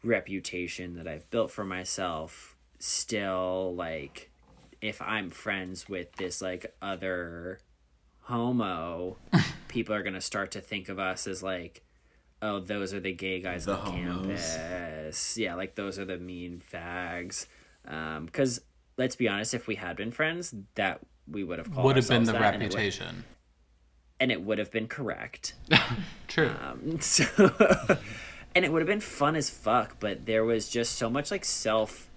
reputation that I've built for myself still like if I'm friends with this like other homo <laughs> people are going to start to think of us as like oh those are the gay guys The on homos. campus yeah like those are the mean fags um cuz let's be honest if we had been friends that we would have called Would have been the that, and it would- reputation. and it would have been correct <laughs> True. um, <laughs> so, and it would have been fun as fuck, but there was just so much like self,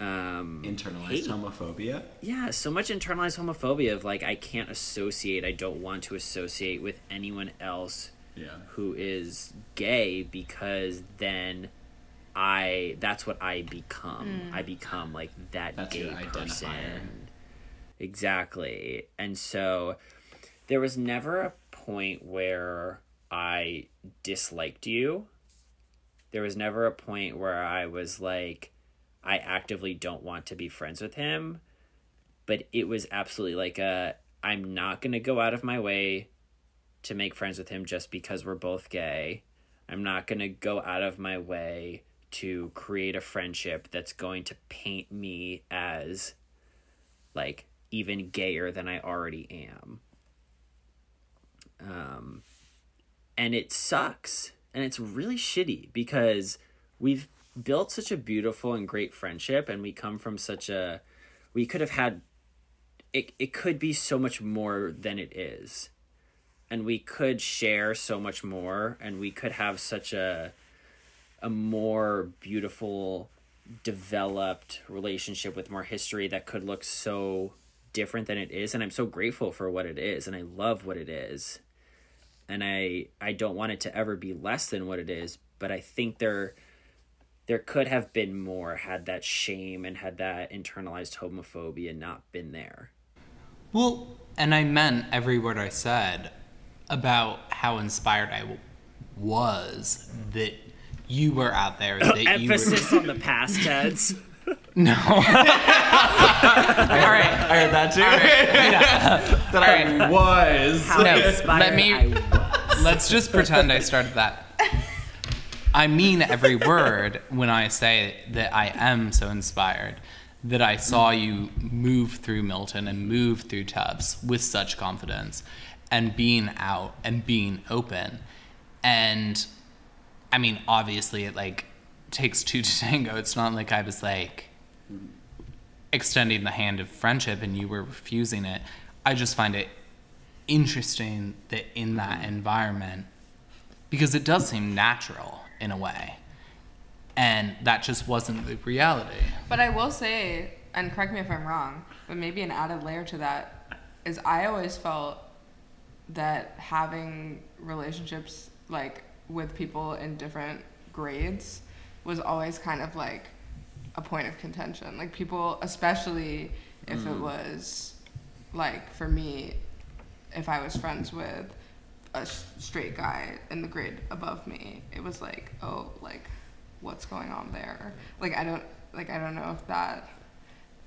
um, Internalized hate. homophobia. Yeah, so much internalized homophobia of like I can't associate. I don't want to associate with anyone else Yeah. who is gay because then I that's what I become. I become like that That's gay your identifier. person. Exactly. And so there was never a point where I disliked you. There was never a point where I was like I actively don't want to be friends with him. But it was absolutely like a I'm not going to go out of my way to make friends with him just because we're both gay. I'm not going to go out of my way to create a friendship that's going to paint me as like even gayer than I already am. Um and it sucks and it's really shitty because we've built such a beautiful and great friendship and we come from such a we could have had it it could be so much more than it is. And we could share so much more and we could have such a a more beautiful developed relationship with more history that could look so different than it is. And I'm so grateful for what it is and I love what it is and I I don't want it to ever be less than what it is but I think there there could have been more had that shame and had that internalized homophobia not been there Well, and I meant every word I said about how inspired I was that you were out there. That you were. <coughs> emphasis on the past tense <laughs> No. <laughs> all right. I heard that too. Yeah. <laughs> that I was. how No, inspired let me- I was. Let's just pretend I started that. I mean every word when I say that I am so inspired that I saw you move through Milton and move through Tufts with such confidence and being out and being open. And I mean, obviously, it like takes two to tango. It's not like I was like extending the hand of friendship and you were refusing it. I just find it interesting that in that environment, because it does seem natural in a way, and that just wasn't the reality. But I will say, and correct me if I'm wrong, but maybe an added layer to that is I always felt that having relationships like with people in different grades was always kind of like a point of contention. Like people, especially if it mm. was like for me, if I was friends with a straight guy in the grade above me, it was like, oh, like what's going on there? Like I don't like I don't know if that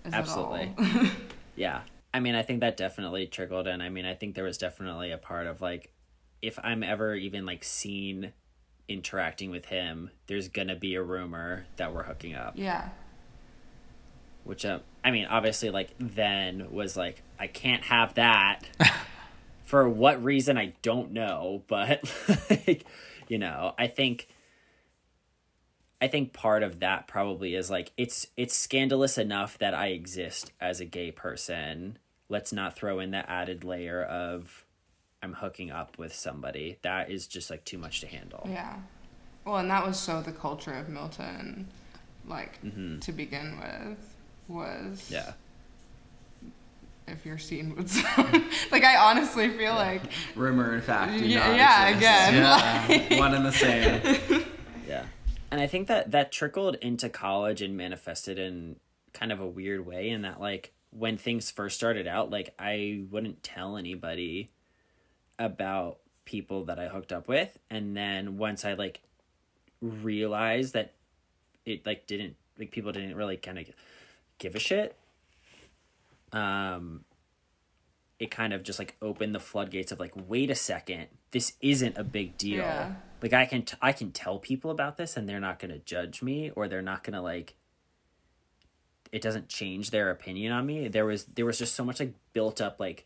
is Absolutely. At all. <laughs> Yeah. I mean, I think that definitely trickled in. I mean, I think there was definitely a part of like, if I'm ever even like seen interacting with him, there's gonna be a rumor that we're hooking up. yeah. Which, um, I mean, obviously, like, then was like, I can't have that. <laughs> For what reason, I don't know. But, <laughs> like, you know, I think. I think part of that probably is like it's it's scandalous enough that I exist as a gay person. Let's not throw in the added layer of I'm hooking up with somebody. That is just like too much to handle. Yeah. Well, and that was so the culture of Milton, like to begin with, was Mm-hmm. Yeah. If your scene would sound <laughs> like I honestly feel like Rumor and fact. Do yeah, not yeah exist. again. Yeah. One and the same. <laughs> Yeah. And I think that that trickled into college and manifested in kind of a weird way in that like when things first started out, like I wouldn't tell anybody about people that I hooked up with and then once I like realized that it like didn't like people didn't really kind of give a shit um it kind of just like opened the floodgates of like wait a second this isn't a big deal Yeah. like i can t- i can tell people about this and they're not going to judge me or they're not going to like it doesn't change their opinion on me there was there was just so much like built up like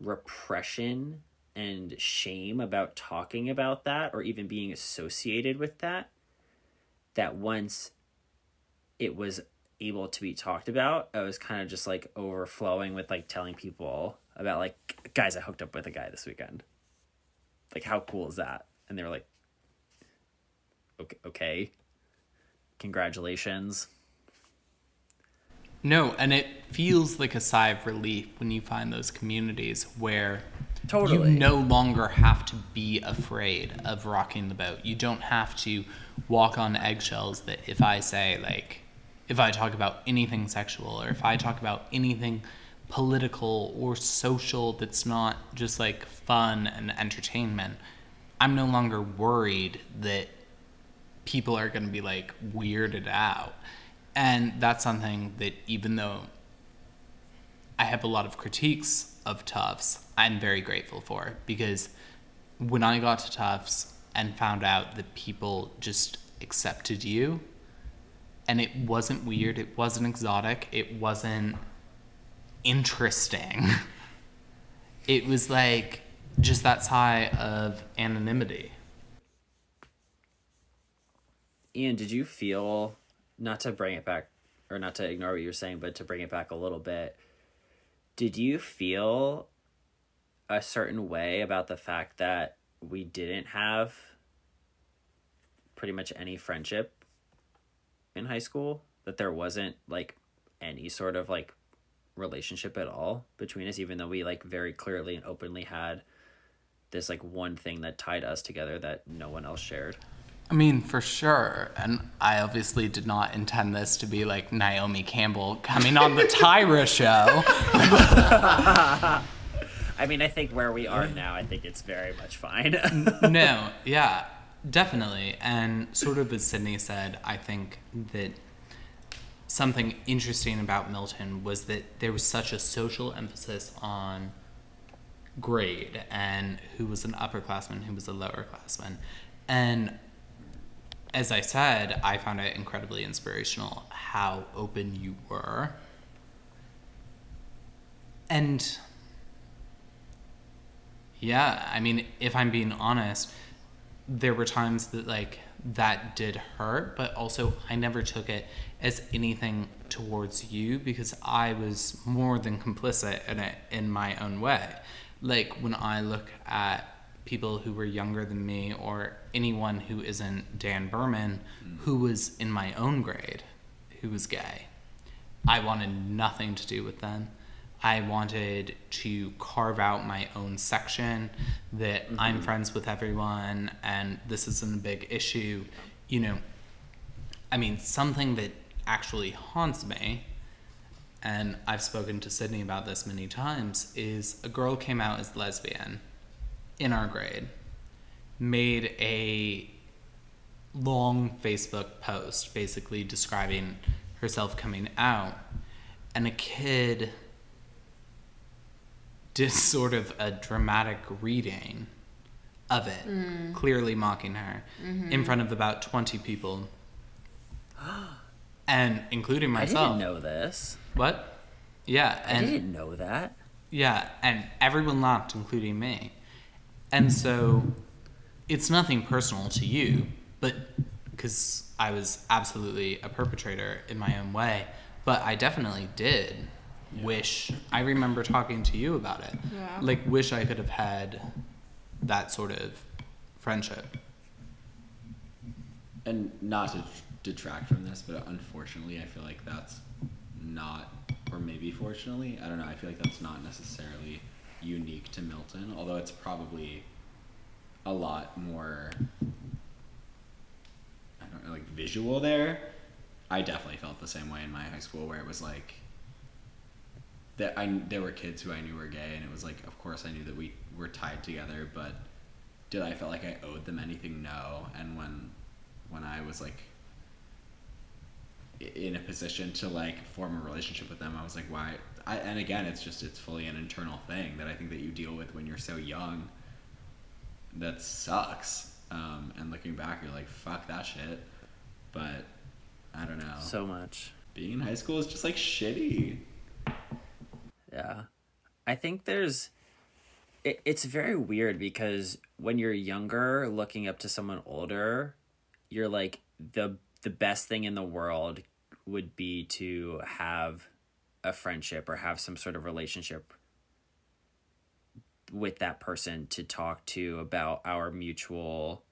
repression and shame about talking about that or even being associated with that that once it was able to be talked about i was kind of just like overflowing with like telling people about like guys i hooked up with a guy this weekend like how cool is that and they were like okay okay congratulations No, and it feels like a sigh of relief when you find those communities where Totally. you no longer have to be afraid of rocking the boat. You don't have to walk on eggshells that if I say like if I talk about anything sexual or if I talk about anything political or social that's not just like fun and entertainment, I'm no longer worried that people are going to be like weirded out. And that's something that even though I have a lot of critiques of Tufts, I'm very grateful for because when I got to Tufts and found out that people just accepted you and it wasn't weird, it wasn't exotic, it wasn't interesting. <laughs> it was like just that sigh of anonymity. Ian, did you feel not to bring it back or not to ignore what you were saying, but to bring it back a little bit? Did you feel a certain way about the fact that we didn't have pretty much any friendship in high school? That there wasn't like any sort of like relationship at all between us, even though we like very clearly and openly had this like one thing that tied us together that no one else shared. I mean, for sure. And I obviously did not intend this to be like Naomi Campbell coming on the Tyra show. <laughs> I mean, I think where we are now, I think it's very much fine. <laughs> no, yeah, definitely. And sort of as Sydney said, I think that something interesting about Milton was that there was such a social emphasis on grade and who was an upperclassman, who was a lowerclassman. And as I said, I found it incredibly inspirational how open you were. And yeah, I mean, if I'm being honest, there were times that like that did hurt, but also I never took it as anything towards you because I was more than complicit in it in my own way. Like when I look at people who were younger than me or anyone who isn't Dan Berman mm. who was in my own grade who was gay. I wanted nothing to do with them. I wanted to carve out my own section that I'm mm-hmm. friends with everyone and this isn't a big issue. You know, I mean, something that actually haunts me, and I've spoken to Sydney about this many times, is a girl came out as lesbian in our grade, made a long Facebook post basically describing herself coming out, and a kid did sort of a dramatic reading of it, mm. clearly mocking her mm-hmm. in front of about 20 people. <gasps> And including myself. I didn't know this. What? Yeah, I and didn't know that. yeah, and everyone laughed, including me. And so it's nothing personal to you, but because I was absolutely a perpetrator in my own way, but I definitely did wish, I remember talking to you about it. Yeah. Like, wish I could have had that sort of friendship. and not to detract from this, but unfortunately, I feel like that's not, or maybe fortunately, I don't know. I feel like that's not necessarily unique to Milton, although it's probably a lot more. I don't know, like visual there. I definitely felt the same way in my high school, where it was like that. I there were kids who I knew were gay, and it was like, of course, I knew that we were tied together, but did I feel like I owed them anything? No. And when when I was like in a position to like form a relationship with them, I was like, why? I, and again, it's just it's fully an internal thing that I think that you deal with when you're so young. That sucks. Um, and looking back, you're like, fuck that shit. But I don't know. So much. being in high school is just like shitty. Yeah. I think there's it, it's very weird because when you're younger looking up to someone older, you're like the the best thing in the world would be to have a friendship or have some sort of relationship with that person to talk to about our mutual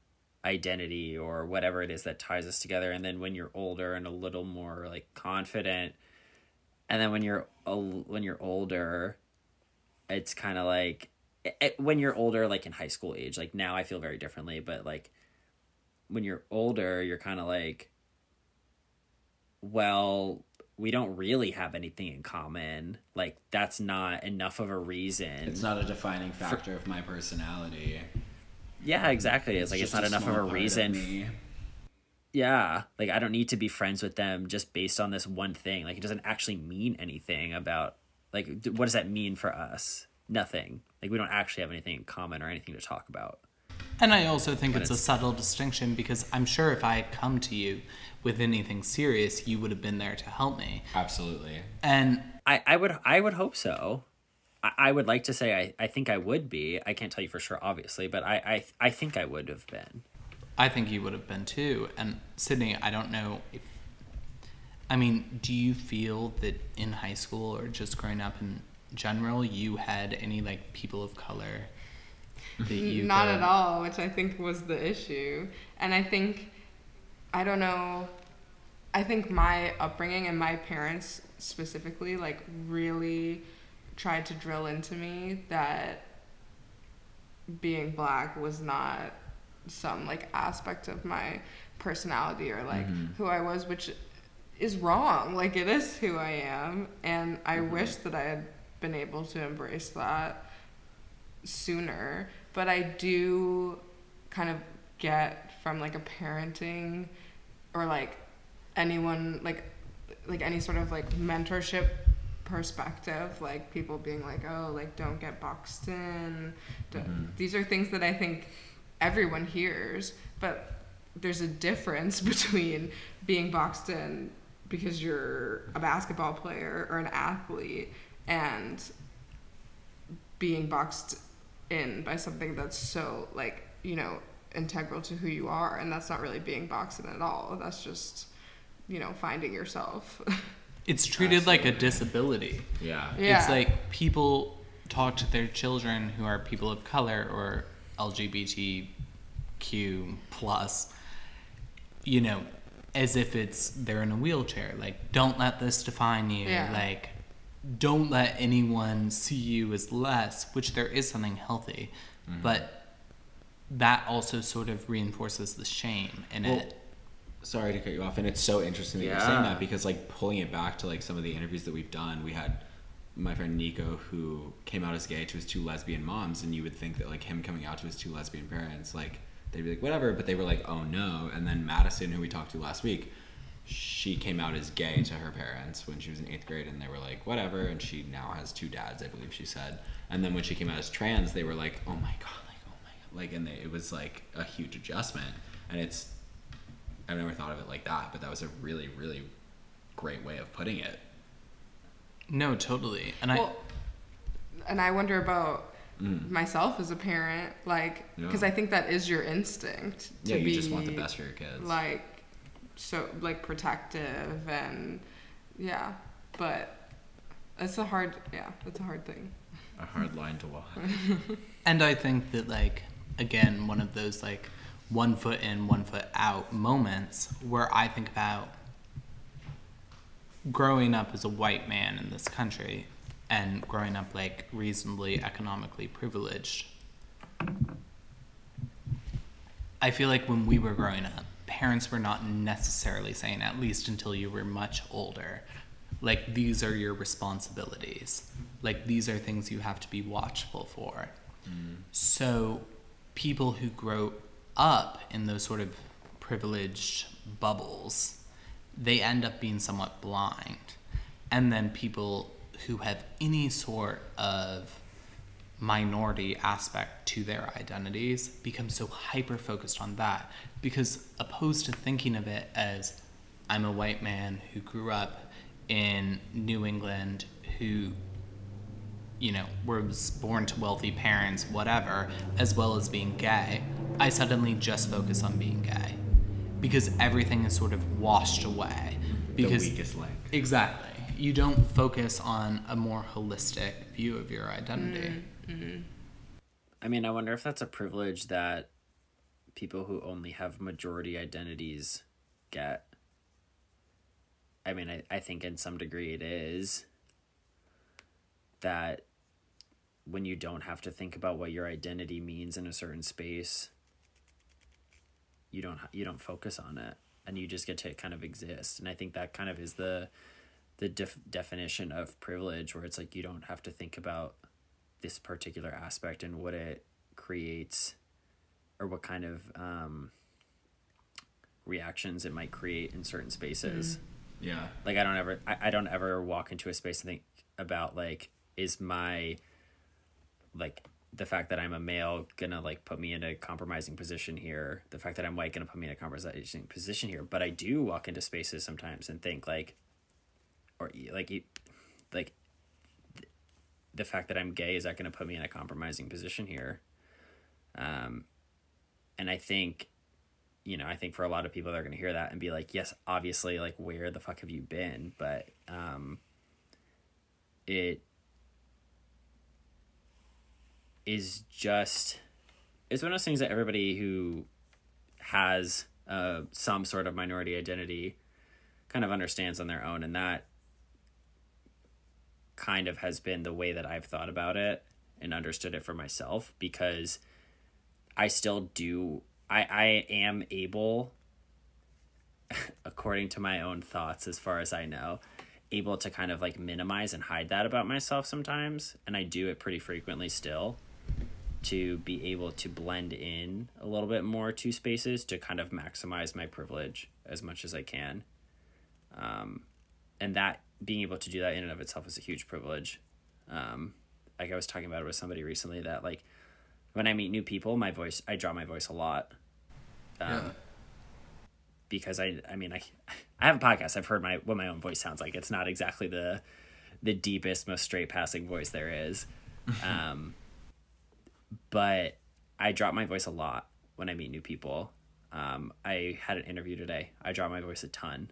identity or whatever it is that ties us together and then when you're older and a little more like confident and then when you're when you're older it's kind of like it, when you're older like in high school age like now i feel very differently but like when you're older you're kind of like well we don't really have anything in common like that's not enough of a reason It's not a defining factor of my personality. yeah exactly it's, like it's not enough of a reason me. Yeah like i don't need to be friends with them just based on this one thing like it doesn't actually mean anything about like what does that mean for us? Nothing. Like we don't actually have anything in common or anything to talk about. And I also think But it's, a subtle distinction because I'm sure if I had come to you with anything serious, you would have been there to help me. Absolutely. And i i would i would hope so. I, I would like to say I, I think i would be. I can't tell you for sure obviously but I, I i think i would have been I think you would have been too. And Sydney, I don't know if. I mean, do you feel that in high school or just growing up in general, you had any like people of color that you Not could- at all, which I think was the issue. And I think, I don't know, I think my upbringing and my parents specifically, like, really tried to drill into me that being black was not some, like, aspect of my personality or, like, mm-hmm. who I was, which is wrong. Like, it is who I am. And I mm-hmm. wish that I had been able to embrace that sooner but i do kind of get from like a parenting or like anyone like like any sort of like mentorship perspective like people being like oh like don't get boxed in D- mm-hmm. these are things that i think everyone hears but there's a difference <laughs> between being boxed in because you're a basketball player or an athlete and being boxed in by something that's so like you know integral to who you are and that's not really being boxed in at all that's just you know finding yourself <laughs> It's treated like a disability. Yeah. Yeah. It's like people talk to their children who are people of color or LGBTQ plus, you know, as if it's they're in a wheelchair. Like, don't let this define you. Yeah. Like, don't let anyone see you as less, which there is something healthy, mm-hmm. but that also sort of reinforces the shame in Well, it. sorry to cut you off and it's so interesting that you're saying that because like pulling it back to like some of the interviews that we've done we had my friend nico who came out as gay to his two lesbian moms and you would think that like him coming out to his two lesbian parents like they'd be like whatever but they were like oh no. And then madison who we talked to last week she came out as gay to her parents when she was in eighth grade and they were like whatever and she now has two dads i believe she said. And then when she came out as trans they were like oh my god like oh my god like and they, it was like a huge adjustment. And it's I've never thought of it like that, but that was a really, really great way of putting it. No, totally. And I. and i wonder about mm. myself as a parent like because Yeah. i think that is your instinct to Yeah, you be just want the best for your kids. like so like protective and yeah but it's a hard yeah it's a hard thing a hard line to walk. <laughs> And I think that like again, one of those like one foot in, one foot out moments where I think about growing up as a white man in this country and growing up like reasonably economically privileged. I feel like when we were growing up, parents were not necessarily saying, at least until you were much older, like these are your responsibilities. Like these are things you have to be watchful for. So people who grow up in those sort of privileged bubbles, they end up being somewhat blind. And then people who have any sort of minority aspect to their identities become so hyper focused on that because opposed to thinking of it as I'm a white man who grew up in New England who you know was born to wealthy parents whatever as well as being gay I suddenly just focus on being gay because everything is sort of washed away because the weakest link. Exactly. You don't focus on a more holistic view of your identity. Mm, mm-hmm. I mean, I wonder if that's a privilege that people who only have majority identities get. I mean, I, I think in some degree it is that when you don't have to think about what your identity means in a certain space, you don't you don't focus on it and you just get to kind of exist. And I think that kind of is the the def- definition of privilege where it's like you don't have to think about this particular aspect and what it creates or what kind of um, reactions it might create in certain spaces Yeah. like i don't ever I, I don't ever walk into a space and think about like is my like the fact that i'm a male gonna like put me in a compromising position here the fact that i'm white gonna put me in a compromising position here but i do walk into spaces sometimes and think like or like you like the fact that I'm gay is that to put me in a compromising position here? Um, and I think you know, I think for a lot of people, they're to hear that and be like, yes, obviously, like, where the fuck have you been? But um, it is just, it's one of those things that everybody who has uh, some sort of minority identity kind of understands on their own. And that kind of has been the way that I've thought about it and understood it for myself because I still do I I am able <laughs> according to my own thoughts as far as I know able to kind of like minimize and hide that about myself sometimes and I do it pretty frequently still to be able to blend in a little bit more to spaces to kind of maximize my privilege as much as I can. Um, and that being able to do that in and of itself is a huge privilege. Um, like I was talking about it with somebody recently that like when I meet new people, my voice I draw my voice a lot. Um, Yeah. because I I mean I <laughs> I have a podcast. I've heard my what my own voice sounds like. It's not exactly the the deepest, most straight passing voice there is. <laughs> Um, but I drop my voice a lot when I meet new people. Um, I had an interview today. I drop my voice a ton.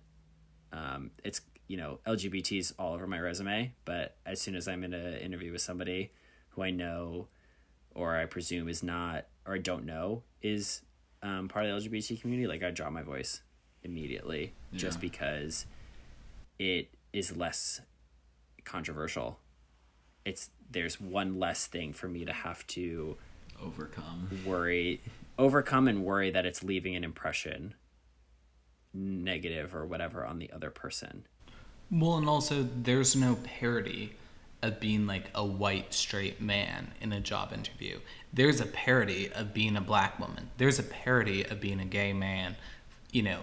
Um, it's you know LGBT's all over my resume, but as soon as I'm in an interview with somebody who I know or I presume is not or I don't know is um, part of the LGBT community, like I drop my voice immediately just because it is less controversial. It's there's one less thing for me to have to Overcome. worry, overcome and worry that it's leaving an impression, negative or whatever, on the other person. Well, and also there's no parody of being like a white straight man in a job interview. There's a parody of being a black woman. There's a parody of being a gay man, you know,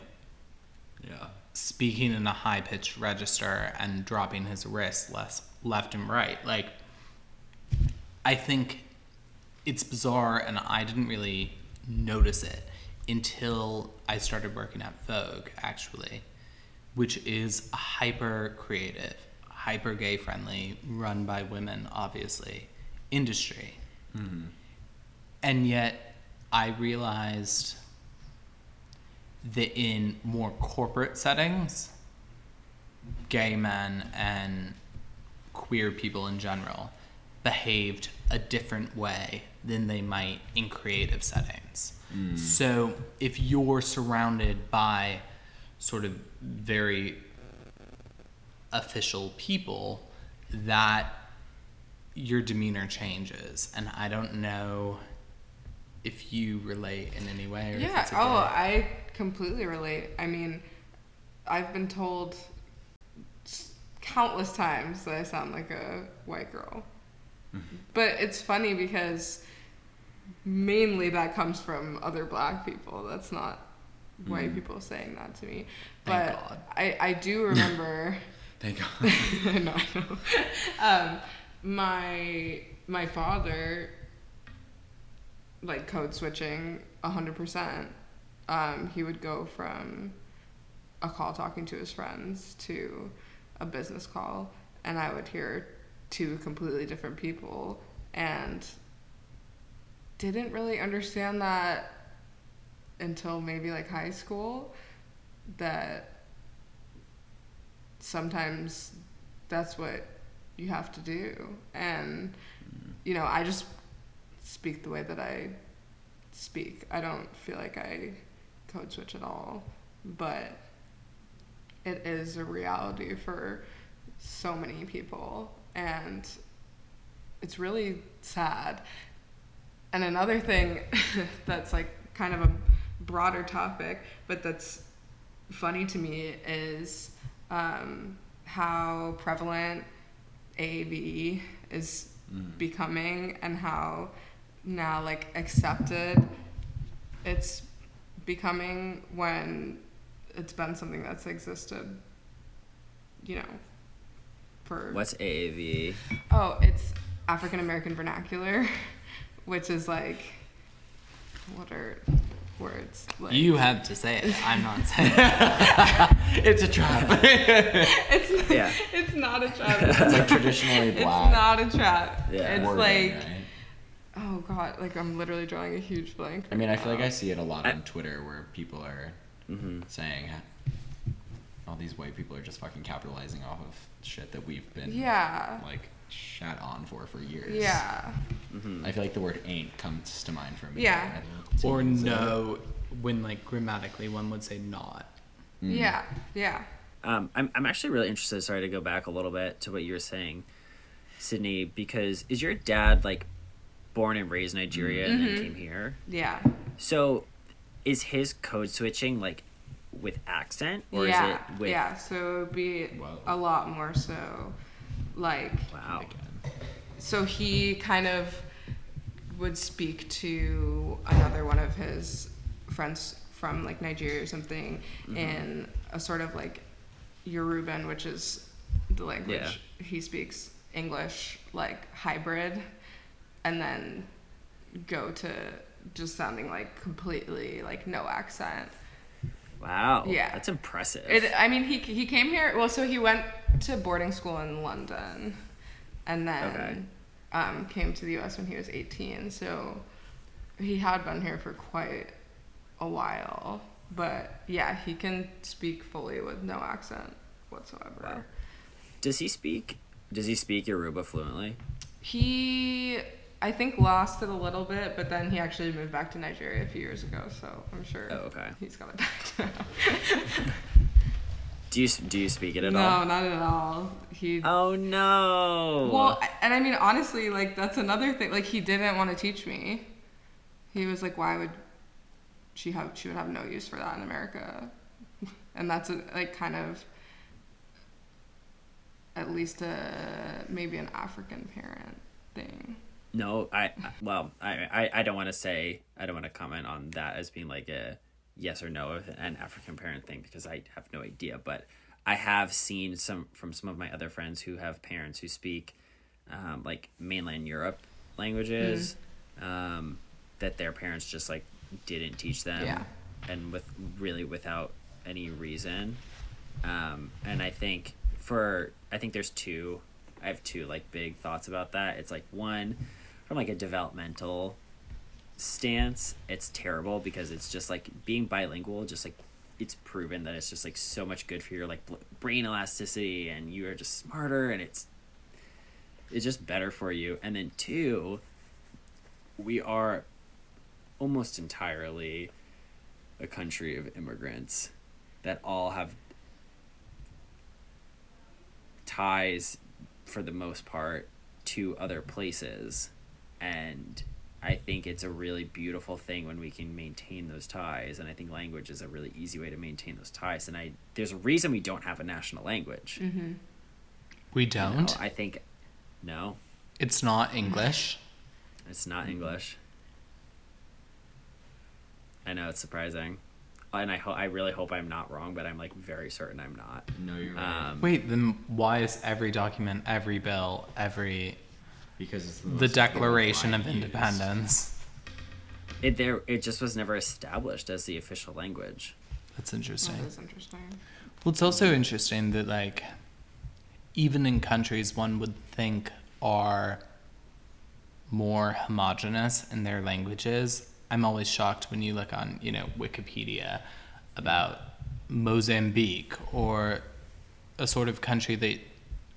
Yeah. speaking in a high pitched register and dropping his wrist less left and right. Like I think it's bizarre and I didn't really notice it until I started working at Vogue actually, which is a hyper creative, hyper gay friendly, run by women obviously industry. Mm-hmm. And yet I realized that in more corporate settings, gay men and queer people in general behaved a different way than they might in creative settings. Mm. So if you're surrounded by sort of very official people, that your demeanor changes. And I don't know if you relate in any way or if Yeah. it's a Oh, I completely relate. I mean, I've been told s- countless times that I sound like a white girl. But it's funny because mainly that comes from other black people. That's not white people saying that to me. But. I, I do <laughs> remember Thank God. <laughs> Know, I know. Um, my my father, like code switching, hundred percent. Um, he would go from a call talking to his friends to a business call, and I would hear two completely different people, and didn't really understand that until maybe like high school. That sometimes that's what you have to do and mm. you know i just speak the way that i speak i don't feel like i code switch at all but it is a reality for so many people and it's really sad. And another thing <laughs> that's like kind of a broader topic but that's funny to me is um, how prevalent AAVE is becoming and how now like accepted it's becoming when it's been something that's existed, you know, for What's AAV? oh, it's African American vernacular, <laughs> which is like what are words like You have to say it. I'm not <laughs> saying it. it's a trap. <laughs> it's not, Yeah. it's not a trap. It's like traditionally black. It's not a trap. Yeah. It's wording, like right? oh god, like I'm literally drawing a huge blank. I mean, I feel like. I see it a lot on Twitter where people are Mm-hmm. saying all these white people are just fucking capitalizing off of shit that we've been Yeah. like shat on for for years. Yeah. I feel like the word "ain't" comes to mind for me. Yeah. So- Or no, when like grammatically one would say not. Yeah. Yeah. Um, I'm, I'm actually really interested. Sorry to go back a little bit to what you were saying, Sydney, because is your dad like born and raised in Nigeria and then came here? Yeah. So is his code switching like with accent or yeah. is it with yeah. So it would be Whoa. a lot more so like wow? so he kind of would speak to another one of his friends from like Nigeria or something mm-hmm. in a sort of like Yoruban, which is the language he speaks English like hybrid, and then go to just sounding like completely like no accent. Wow. Yeah. That's impressive. It, I mean, he he came here. Well, so he went to boarding school in London, and then Okay. um, came to the U.S. when he was 18. So he had been here for quite a while. But yeah, he can speak fully with no accent whatsoever. Wow. Does he speak does he speak Yoruba fluently? He, I think, lost it a little bit, but then he actually moved back to Nigeria a few years ago. So I'm sure Oh, okay. he's got it back now. <laughs> Do you do you speak it at no, all? No, not at all. He Oh no. Well, and I mean, honestly, like that's another thing. Like he didn't want to teach me. He was like, "Why would she have? She would have no use for that in America." <laughs> And that's a, like kind of at least a maybe an African parent thing. No, I well, I I, I don't want to say I don't want to comment on that as being like a yes or no of an African parent thing because I have no idea. But I have seen some from some of my other friends who have parents who speak um, like mainland Europe languages um, that their parents just like didn't teach them, Yeah. and with really without any reason. Um, and I think for I think there's two. I have two like big thoughts about that. It's like one from like a developmental stance, it's terrible because it's just like being bilingual. Just like it's proven that it's just like so much good for your like brain elasticity, and you are just smarter, and it's it's just better for you. And then two, we are almost entirely a country of immigrants that all have ties for the most part to other places and i think it's a really beautiful thing when we can maintain those ties and i think language is a really easy way to maintain those ties and i there's a reason we don't have a national language We you know? don't. i think no It's not English. it's not english i know it's surprising and i ho- i really hope i'm not wrong but i'm like very certain i'm not No, you're right. um, Wait, then why is every document, every bill, every because it's the, the Declaration of. Independence? it there it just was never established as the official language That's interesting. That is interesting. Well, it's also interesting that like even in countries one would think are more homogenous in their languages, I'm always shocked when you look on, you know, Wikipedia about Mozambique or a sort of country that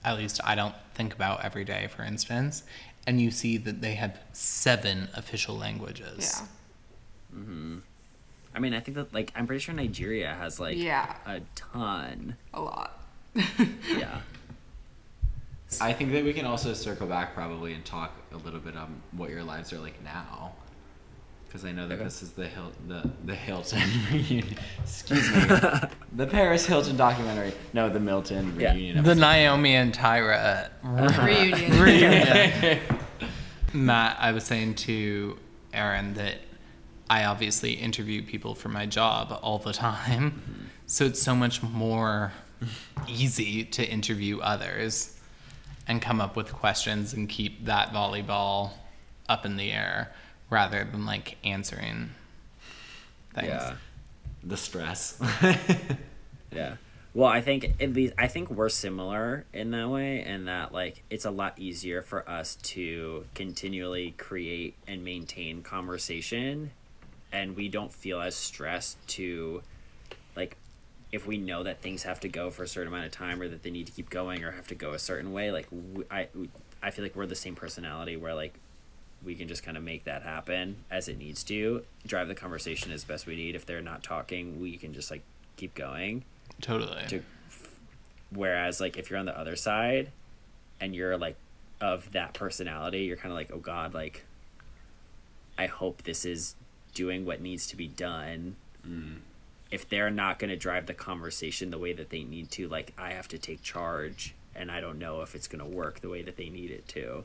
at least I don't think about every day, for instance, and you see that they have seven official languages. Yeah. Mm-hmm. I mean, I think that like I'm pretty sure Nigeria has like Yeah. a ton. A lot. <laughs> Yeah. I think that we can also circle back probably and talk a little bit on what your lives are like now. Because I know that Okay. this is the Hil- the the Hilton <laughs> reunion. Excuse me, <laughs> the Paris Hilton documentary. No, the Milton Yeah. reunion. The episode. Naomi and Tyra Reunion. <laughs> reunion. Matt, I was saying to Aaron that I obviously interview people for my job all the time. Mm-hmm. So it's so much more easy to interview others and come up with questions and keep that volleyball up in the air rather than like answering things. Yeah. the stress. <laughs> Yeah. Well, I think at least I think we're similar in that way, and that like it's a lot easier for us to continually create and maintain conversation, and we don't feel as stressed to, like, if we know that things have to go for a certain amount of time or that they need to keep going or have to go a certain way. Like, I, I feel like we're the same personality where like we can just kind of make that happen as it needs to. Drive the conversation as best we need. If they're not talking we can just like keep going. Totally. to whereas like if you're on the other side and you're like of that personality you're kind of like oh god like i hope this is doing what needs to be done. Mm. If they're not going to drive the conversation the way that they need to like i have to take charge and i don't know if it's going to work the way that they need it to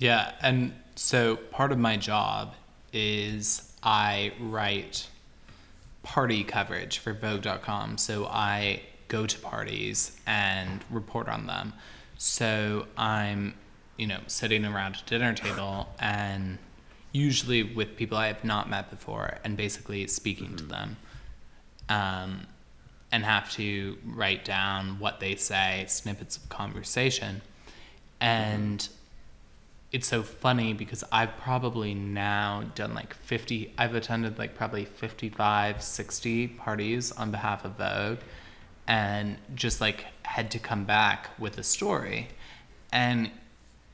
Yeah, and so part of my job is I write party coverage for Vogue.com. So I go to parties and report on them. So I'm, you know, sitting around a dinner table and usually with people I have not met before and basically speaking to them. Um, and have to write down what they say, snippets of conversation. And it's so funny because I've probably now done like 50, I've attended like probably 55, 60 parties on behalf of Vogue and just like had to come back with a story. And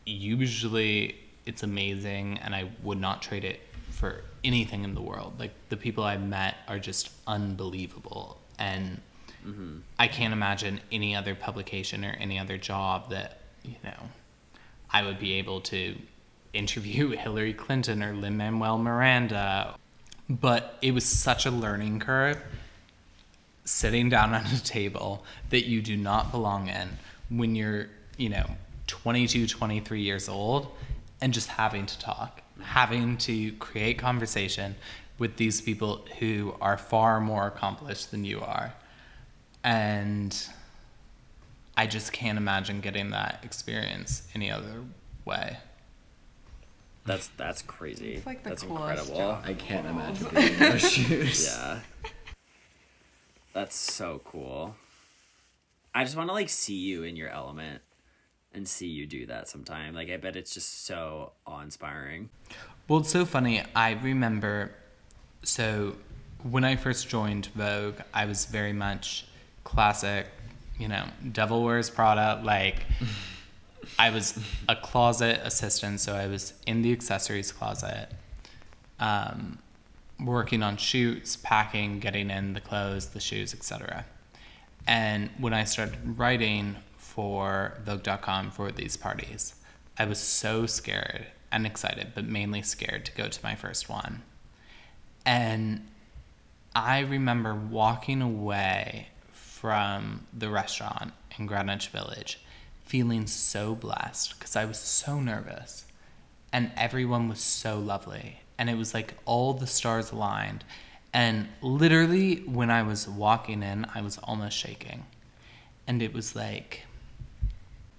usually it's amazing and I would not trade it for anything in the world. Like the people I've met are just unbelievable. And mm-hmm. I can't imagine any other publication or any other job that, you know, I would be able to interview <laughs> Hillary Clinton or Lin Manuel Miranda. But it was such a learning curve sitting down at a table that you do not belong in when you're, you know, 22, 23 years old and just having to talk, having to create conversation with these people who are far more accomplished than you are. And I just can't imagine getting that experience any other way. that's that's crazy It's like the that's coolest incredible job. I can't imagine <laughs> being in those <laughs> shoes. Yeah. That's so cool. I just want to like see you in your element and see you do that sometime. Like I bet it's just so awe-inspiring. Well, it's so funny. I remember, so when I first joined Vogue, I was very much classic, you know, Devil Wears Prada. Like, I was a closet assistant, so I was in the accessories closet, um, working on shoots, packing, getting in the clothes, the shoes, etc. And when I started writing for Vogue.com for these parties, I was so scared and excited, but mainly scared to go to my first one. And I remember walking away from the restaurant in Greenwich Village feeling so blessed because I was so nervous. And everyone was so lovely. And it was like all the stars aligned. And literally when I was walking in I was almost shaking. And it was like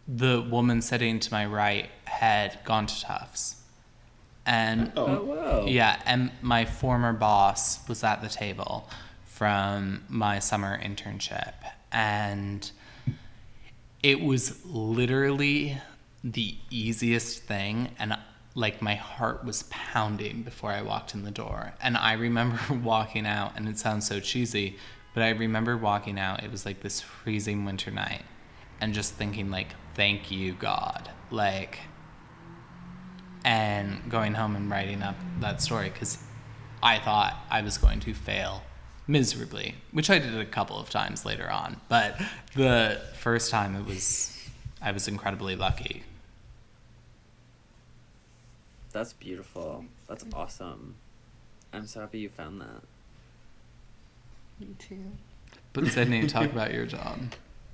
the woman sitting to my right had gone to Tufts. And Oh, whoa. yeah, and my former boss was at the table from my summer internship, and it was literally the easiest thing. And like my heart was pounding before I walked in the door. And I remember <laughs> walking out, and it sounds so cheesy, but I remember walking out. It was like this freezing winter night, and just thinking like, "Thank you, God!" Like and going home and writing up that story because I thought I was going to fail miserably, which I did a couple of times later on. But the first time it was, I was incredibly lucky. That's beautiful. That's awesome. I'm so happy you found that. Me too. But Sydney, talk about your job. <laughs>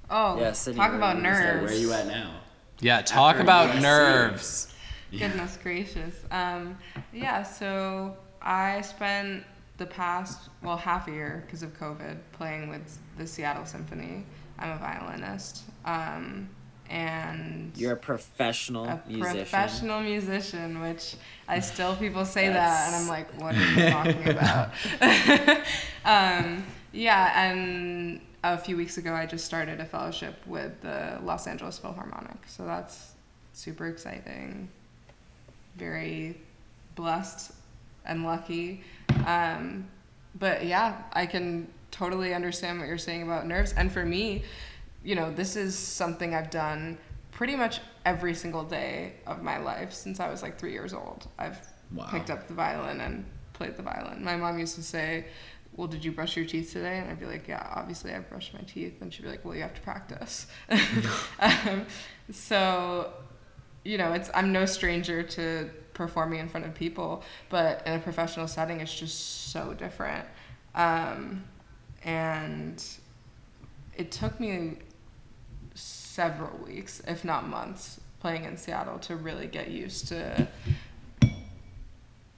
Oh, Yeah, Sydney, talk about are you? So nerves. Where are you at now? Yeah, talk After about USC. nerves. <laughs> Goodness gracious. Um, yeah, so I spent the past, well, half a year because of COVID playing with the Seattle Symphony. I'm a violinist. Um, and You're a professional a musician. professional musician, which I still people say that, and I'm like, what are you talking <laughs> about? <laughs> um, yeah, and a few weeks ago, I just started a fellowship with the Los Angeles Philharmonic. So that's super exciting. Very blessed and lucky. Um, but yeah, I can totally understand what you're saying about nerves. And for me, you know, this is something I've done pretty much every single day of my life since I was like three years old. I've Wow. picked up the violin and played the violin. My mom used to say, Well, did you brush your teeth today? And I'd be like, Yeah, obviously I brushed my teeth. And she'd be like, Well, you have to practice. <laughs> <laughs> um, so, you know, it's I'm no stranger to performing in front of people, but in a professional setting, it's just so different. Um, and it took me several weeks, if not months, playing in Seattle to really get used to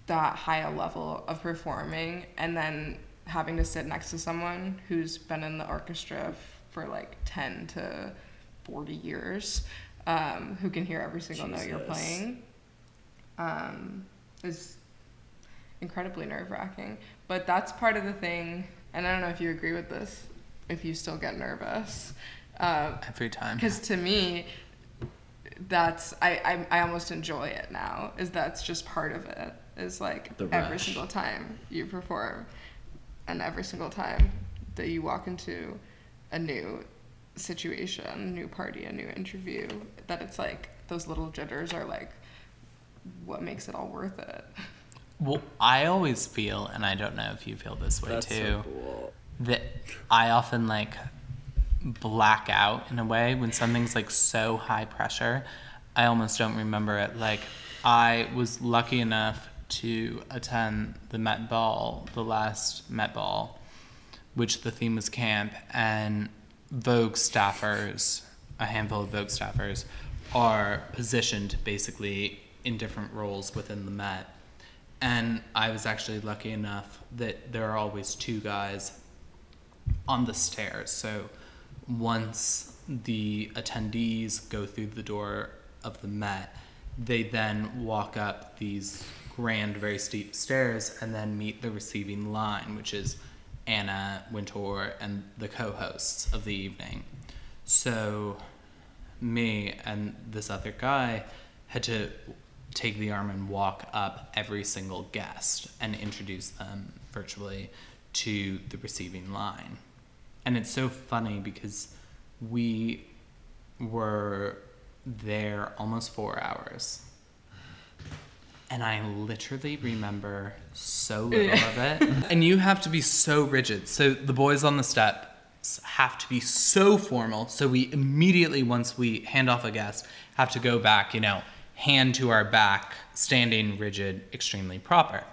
that high level of performing and then having to sit next to someone who's been in the orchestra for like 10 to 40 years um, who can hear every single note you're playing um, is incredibly nerve wracking. But that's part of the thing, and I don't know if you agree with this, if you still get nervous. Um, Every time. because to me that's I, I i almost enjoy it now is that's just part of it is like every single time you perform and every single time that you walk into a new situation new party a new interview that it's like those little jitters are like what makes it all worth it Well, I always feel, and I don't know if you feel this way That's too, so cool. that I often like black out in a way when something's like so high pressure. I almost don't remember it. Like, I was lucky enough to attend the Met Ball, the last Met Ball, which the theme was camp, and Vogue staffers, a handful of Vogue staffers, are positioned basically in different roles within the Met. And I was actually lucky enough that there are always two guys on the stairs. So once the attendees go through the door of the Met, they then walk up these grand, very steep stairs and then meet the receiving line, which is Anna Wintour and the co hosts of the evening. So me and this other guy had to take the arm and walk up every single guest and introduce them virtually to the receiving line. And it's so funny because we were there almost four hours. And I literally remember so little of it. <laughs> And you have to be so rigid. So the boys on the step have to be so formal. So we immediately, once we hand off a guest, have to go back, you know, hand to our back, standing rigid, extremely proper.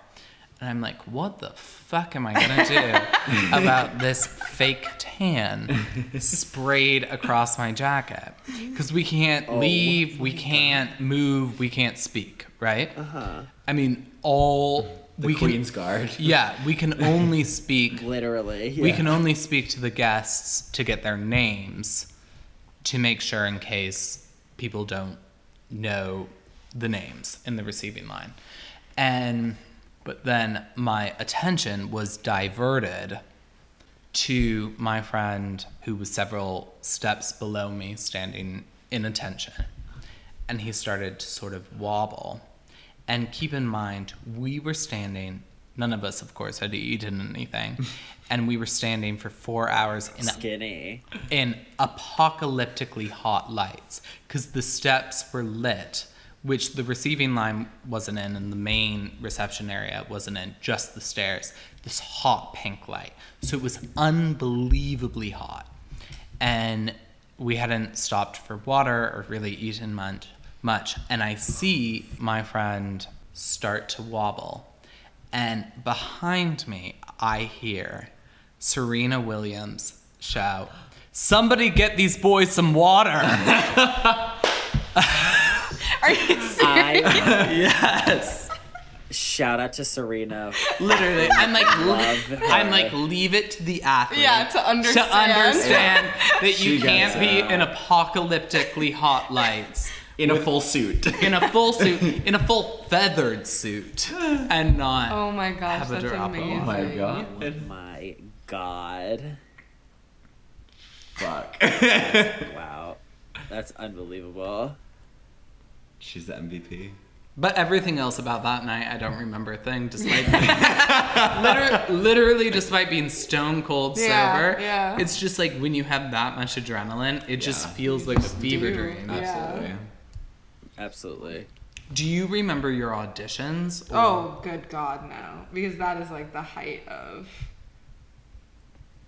And I'm like, what the fuck am I gonna do <laughs> about this fake tan sprayed across my jacket? Because we can't leave, we can't move, we can't speak, right? Uh-huh. I mean, all The we Queen's can, Guard. <laughs> Yeah, we can only speak. <laughs> Literally. We can only speak to the guests to get their names to make sure in case people don't know the names in the receiving line. And but then my attention was diverted to my friend who was several steps below me standing in attention. And he started to sort of wobble. And keep in mind, we were standing, none of us, of course, had eaten anything. And we were standing for four hours in a skinny. in apocalyptically hot lights because the steps were lit, which the receiving line wasn't in and the main reception area wasn't in, just the stairs. This hot pink light. So it was unbelievably hot. And we hadn't stopped for water or really eaten much. much. And I see my friend start to wobble. And behind me, I hear Serena Williams shout, Somebody get these boys some water. <laughs> are you serious I yes. shout out to Serena. Literally. I'm like, Love. I'm like, leave it to the athlete. Yeah, to understand. To understand that you She can't be it. in apocalyptically hot lights. In a full suit. In a full <laughs> suit, in a full feathered suit, and not. oh my gosh Have a that's drop. Oh my God. Oh my god. fuck. <laughs> Wow, that's unbelievable. She's the MVP. But everything else about that night, I don't remember a thing, despite <laughs> literally, literally, despite being stone cold Yeah, sober. yeah. It's just like when you have that much adrenaline, it just feels like a fever do. dream. Yeah. Absolutely. Absolutely. Do you remember your auditions? or- Oh, good God, no. Because that is like the height of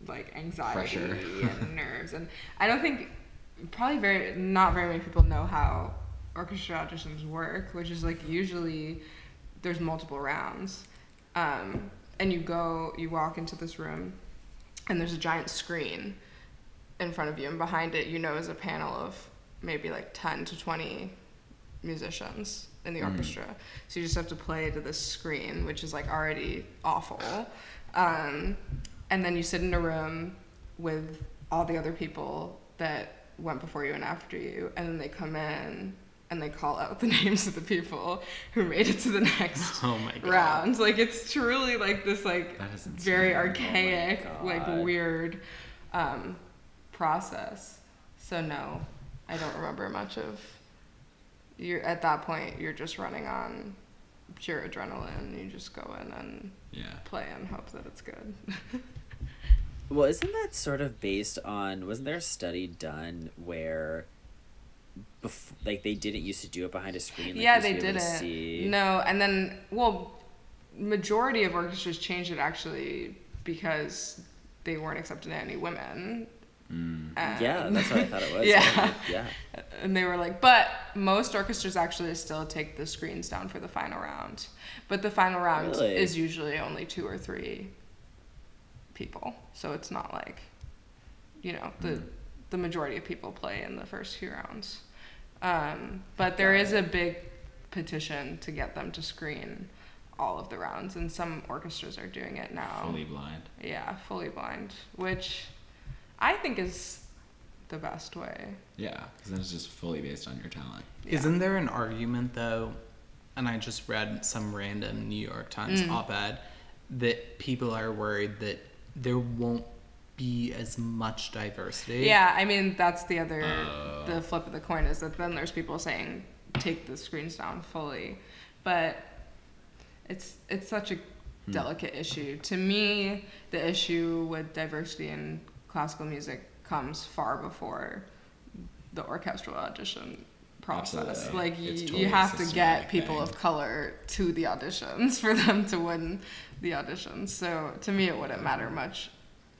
like anxiety Pressure. and <laughs> nerves. And I don't think, probably very, not very many people know how orchestra auditions work, which is like usually there's multiple rounds. Um, and you go, you walk into this room, and there's a giant screen in front of you, and behind it, you know, is a panel of maybe like 10 to 20 musicians in the orchestra. So you just have to play to this screen, which is like already awful. Um, and then you sit in a room with all the other people that went before you and after you, and then they come in and they call out the <laughs> names of the people who made it to the next <laughs> Oh my God. round. Like it's truly like this like That is insane. very Oh archaic, like weird um, process. So no, I don't remember much of. You're at that point. You're just running on pure adrenaline. You just go in and Yeah. play and hope that it's good. <laughs> Well, isn't that sort of based on? Wasn't there a study done where, bef- like they didn't used to do it behind a screen? Like, yeah, they used to be able to didn't. No, and then well, majority of orchestras changed it actually because they weren't accepting any women. Mm. Yeah, that's what I thought it <laughs> was. Yeah. yeah. And they were like, but most orchestras actually still take the screens down for the final round. But the final round Really? is usually only two or three people. So it's not like, you know, the the majority of people play in the first few rounds. Um, but there is a big petition to get them to screen all of the rounds, and some orchestras are doing it now. Fully blind. Yeah, fully blind, which I think is the best way. Yeah, because then it's just fully based on your talent. Yeah. Isn't there an argument though? And I just read some random New York Times Mm. op-ed that people are worried that there won't be as much diversity. Yeah, I mean that's the other Oh. the flip of the coin is that then there's people saying take the screens down fully, but it's it's such a hmm. delicate issue. To me, the issue with diversity in classical music comes far before the orchestral audition process. Absolutely. Like you, It's you have to get people thing. of color to the auditions <laughs> for them to win the auditions. So to me, it wouldn't matter much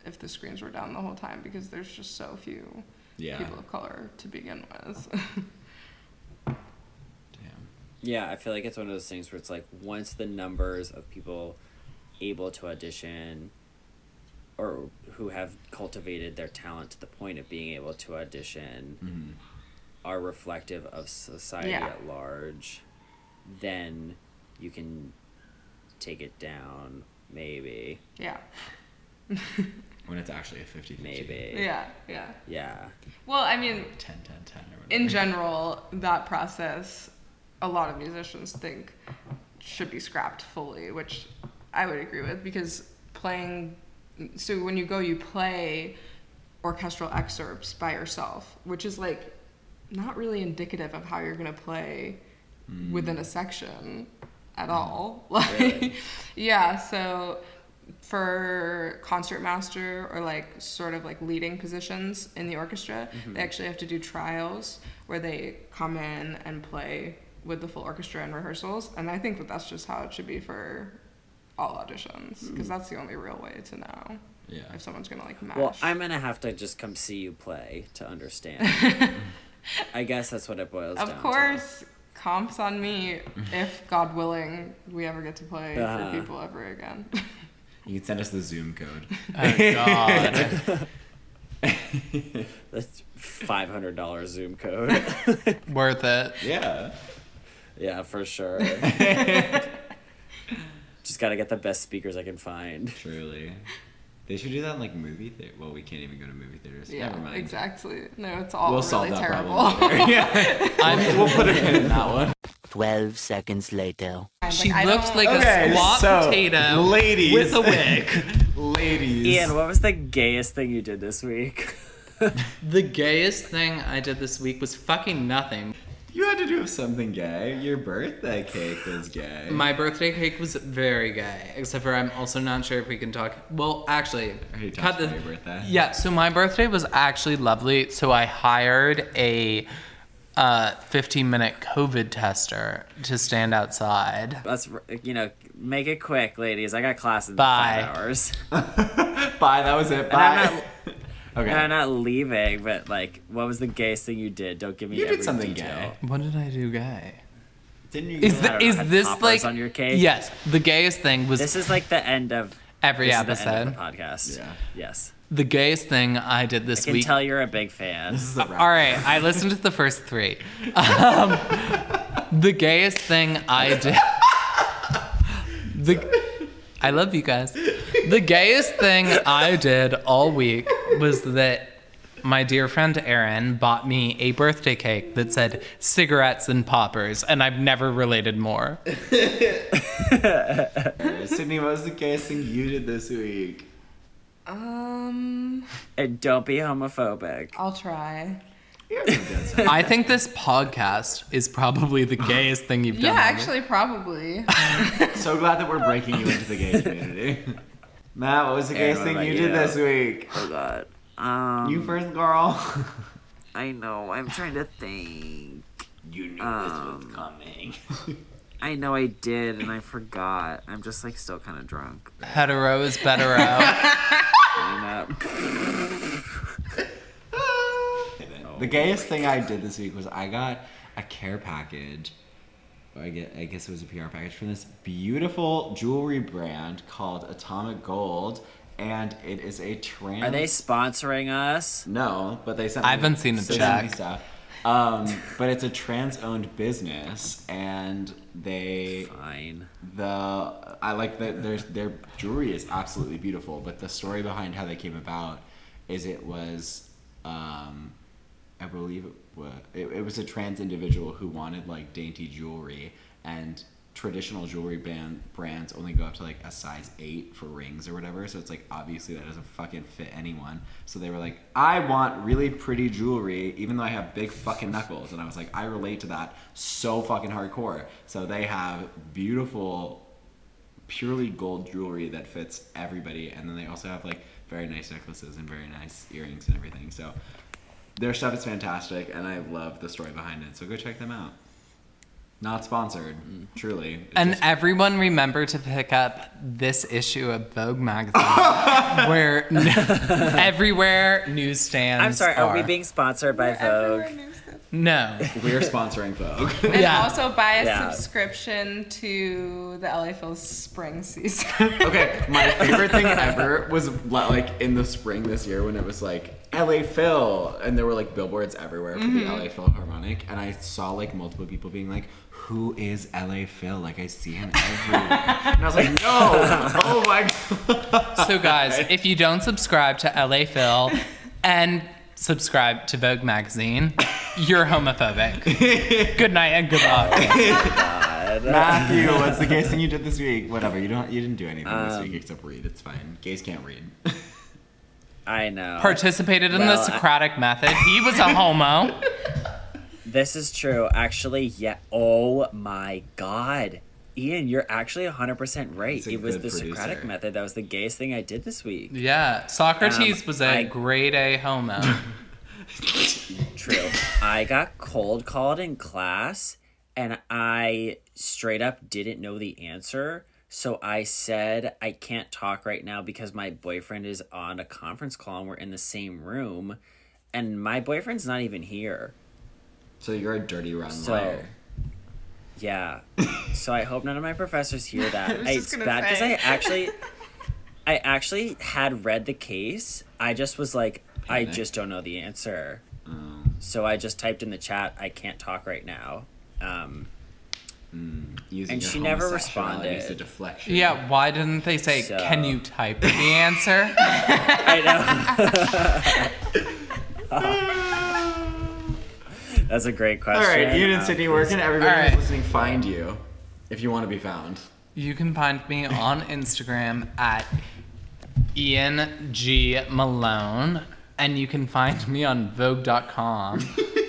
if the screens were down the whole time because there's just so few Yeah. people of color to begin with. <laughs> Damn. Yeah, I feel like it's one of those things where it's like once the numbers of people able to audition or who have cultivated their talent to the point of being able to audition Mhm. Are reflective of society Yeah. at large, then you can take it down, maybe. yeah, <laughs> When it's actually a 50 Maybe. yeah, yeah. Yeah. Well, I mean, 10 10 10 or in general, that process, a lot of musicians think should be scrapped fully, which I would agree with because playing. So when you go, you play orchestral excerpts by yourself, which is like not really indicative of how you're gonna play hmm. within a section at all. <laughs> Like, Really? yeah. So for concert master or like sort of like leading positions in the orchestra, mm-hmm. they actually have to do trials where they come in and play with the full orchestra and rehearsals. And I think that that's just how it should be for all auditions because hmm. that's the only real way to know Yeah. if someone's gonna like match. Well, I'm gonna have to just come see you play to understand. <laughs> I guess that's what it boils down of to. course, comps on me <laughs> if God willing we ever get to play Uh-huh. for people ever again. You can send us the Zoom code. <laughs> Oh God. <laughs> That's five hundred dollars Zoom code. Worth it. yeah. yeah, for sure. Just gotta get the best speakers I can find. Truly. They should do that in like movie theater. Well, we can't even go to movie theaters. yeah, Never mind. exactly. No, it's all We'll really solve that terrible. problem later. <laughs> yeah. <laughs> I'm, We'll put a pin in that one. 12 seconds later. She like, I like Okay, a squat so, potato ladies. with a wig. <laughs> Ladies. Ian, what was the gayest thing you did this week? The gayest thing I did this week was fucking nothing. You had to do something gay. Your birthday cake was gay. My birthday cake was very gay, except for I'm also not sure if we can talk. Well, actually, Are you cut the about your birthday? Yeah, so my birthday was actually lovely. So I hired a uh, 15 minute COVID tester to stand outside. Let's you know make it quick, ladies. I got class in Bye. five hours. <laughs> Bye. That was it. And I'm Bye. Not, okay. and I'm not leaving, but like, what was the gayest thing you did? Don't give me. You did something detail. gay. What did I do gay? Didn't you? Is, the, don't know, this like on your cake? Yes, the gayest thing was This is like the end of every this is the episode. end of the podcast. Yeah. Yes, The gayest thing I did I this can week. tell you're a big fan. This is the. All right, I listened to the first three. Um, the gayest thing I did. <laughs> The, I love you guys. The gayest thing I did all week was that my dear friend Erin bought me a birthday cake that said cigarettes and poppers, and I've never related more. <laughs> Sydney, what was the gayest thing you did this week? Um, And don't be homophobic. I'll try. I think this podcast is probably the gayest thing you've done. Yeah, done. actually, probably. <laughs> So glad that we're breaking you into the gay community. <laughs> Matt, what was the Aaron, gayest thing you you? did this week? Oh God. Um, You first, girl. <laughs> I know. I'm trying to think. You knew Um, this was coming. I know I did, and I forgot. I'm just like still kind of drunk. Hetero is better I know. <laughs> <laughs> The gayest thing I did this week was I got a care package. Or I get, I guess it was a PR package from this beautiful jewelry brand called Atomic Gold, and it is a trans. Are they sponsoring us? No, but they sent. I haven't seen a they sent me check. stuff. Um, but it's a trans-owned business, and they Fine. the I like that their their jewelry is absolutely beautiful, but the story behind how they came about is it was um, I believe it was it, it was a trans individual who wanted like dainty jewelry and traditional jewelry band brands only go up to like a size 8 for rings or whatever so it's like obviously that doesn't fucking fit anyone. So they were like i want really pretty jewelry even though i have big fucking knuckles. And i was like i relate to that so fucking hardcore. So they have beautiful purely gold jewelry that fits everybody and then they also have like very nice necklaces and very nice earrings and everything. So their stuff is fantastic and i love the story behind it so go check them out not sponsored mm. truly It's And just- everyone remember to pick up this issue of Vogue magazine, <laughs> where <laughs> everywhere newsstands. I'm sorry. Are we being sponsored by Vogue? Everyone knows that. No. we're sponsoring vogue <laughs> And Yeah. also buy a Yeah. subscription to the LA Phil's spring season. okay my favorite thing ever was like in the spring this year when it was like la phil and there were like billboards everywhere for the la philharmonic and i saw like multiple people being like who is la phil? Like i see him everywhere. And i was like no. <laughs> Oh my god. So, guys, if you don't subscribe to LA Phil and subscribe to Vogue magazine, you're homophobic. <laughs> good night and good luck. matthew what's the gayest thing you did this week? Whatever you don't you didn't do anything this Um, week except read. It's fine. Gays can't read <laughs> I know. Participated in the Well, I- Socratic method. He was a homo. <laughs> This is true. Actually, yeah. Oh my God. Ian, you're actually 100% right. A It was the producer. Socratic method. That was the gayest thing I did this week. Yeah, Socrates Um, was a I- grade A homo. <laughs> True. I got cold called in class and I straight up didn't know the answer. So I said, I can't talk right now because my boyfriend is on a conference call and we're in the same room. And my boyfriend's not even here. so you're a dirty run So, liar yeah. so I hope none of my professors hear that. <laughs> I was I- just it's bad because. I actually, <laughs> I actually had read the case. I just was like, I just don't know the answer. um, So I just typed in the chat, I can't talk right now. Um, using And she never homosexuality as a responded. deflection Yeah, why didn't they say, So- can you type the <laughs> answer? I know. <laughs> That's a great question. All right, Ian and Um, Sydney, where can everybody All who's listening find you if you want to be found? You can find me on Instagram at Ian G Malone. and you can find me on Vogue.com <laughs>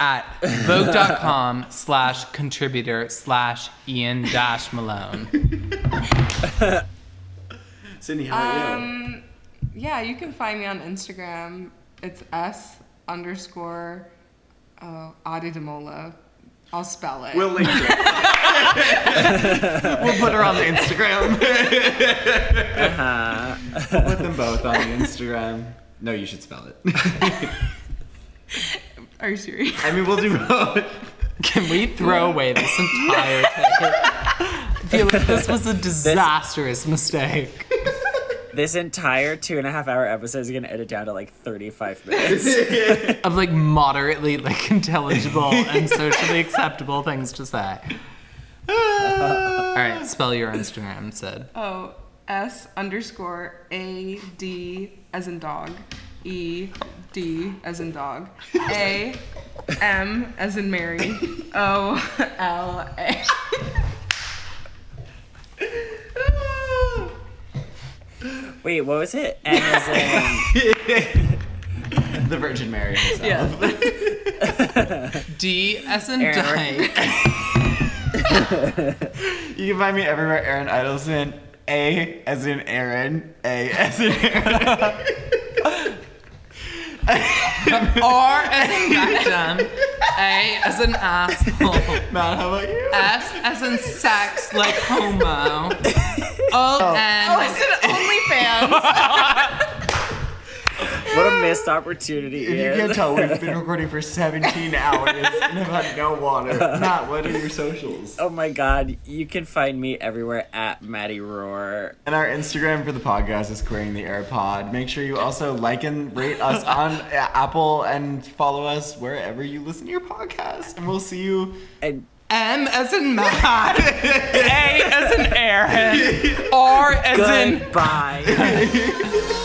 at Vogue.com slash contributor slash Ian dash Malone. <laughs> Sydney, how about you? Um, yeah, you can find me on Instagram. It's s underscore uh, Adidamola. I'll spell it. We'll link it. <laughs> we'll put her on the Instagram. we'll <laughs> put them both on the Instagram. No, you should spell it. Are you serious? I mean, we'll do <laughs> both. Can we throw away this entire thing? Feel like this was a <laughs> disastrous mistake. <laughs> This entire two and a half hour episode is gonna edit down to like 35 minutes. Of like moderately like intelligible and socially acceptable things to say. All right, spell your Instagram, Sid. Oh, S underscore A D as in dog, E D as in dog, A M as in Mary, O L A. Wait, what was it? M as in The Virgin Mary herself. <laughs> D as in Aaron. You can find me everywhere, Aaron Idelson. A as in Aaron. A as in Aaron. <laughs> <laughs> R as in victim. A as in asshole. Matt, how about you? S as in sex like homo. O oh. N. Oh, is it OnlyFans? <laughs> <laughs> what a missed opportunity. If you can't tell, we've been <laughs> recording for 17 hours and have had no water. Matt, what are your socials? Oh my god, you can find me everywhere at Maddie Roar. And our Instagram for the podcast is Queering the Air Pod. Make sure you also like and rate us <laughs> on uh, Apple and follow us wherever you listen to your podcast. And we'll see you. And M as in Matt. A as in Aaron. R as in goodbye.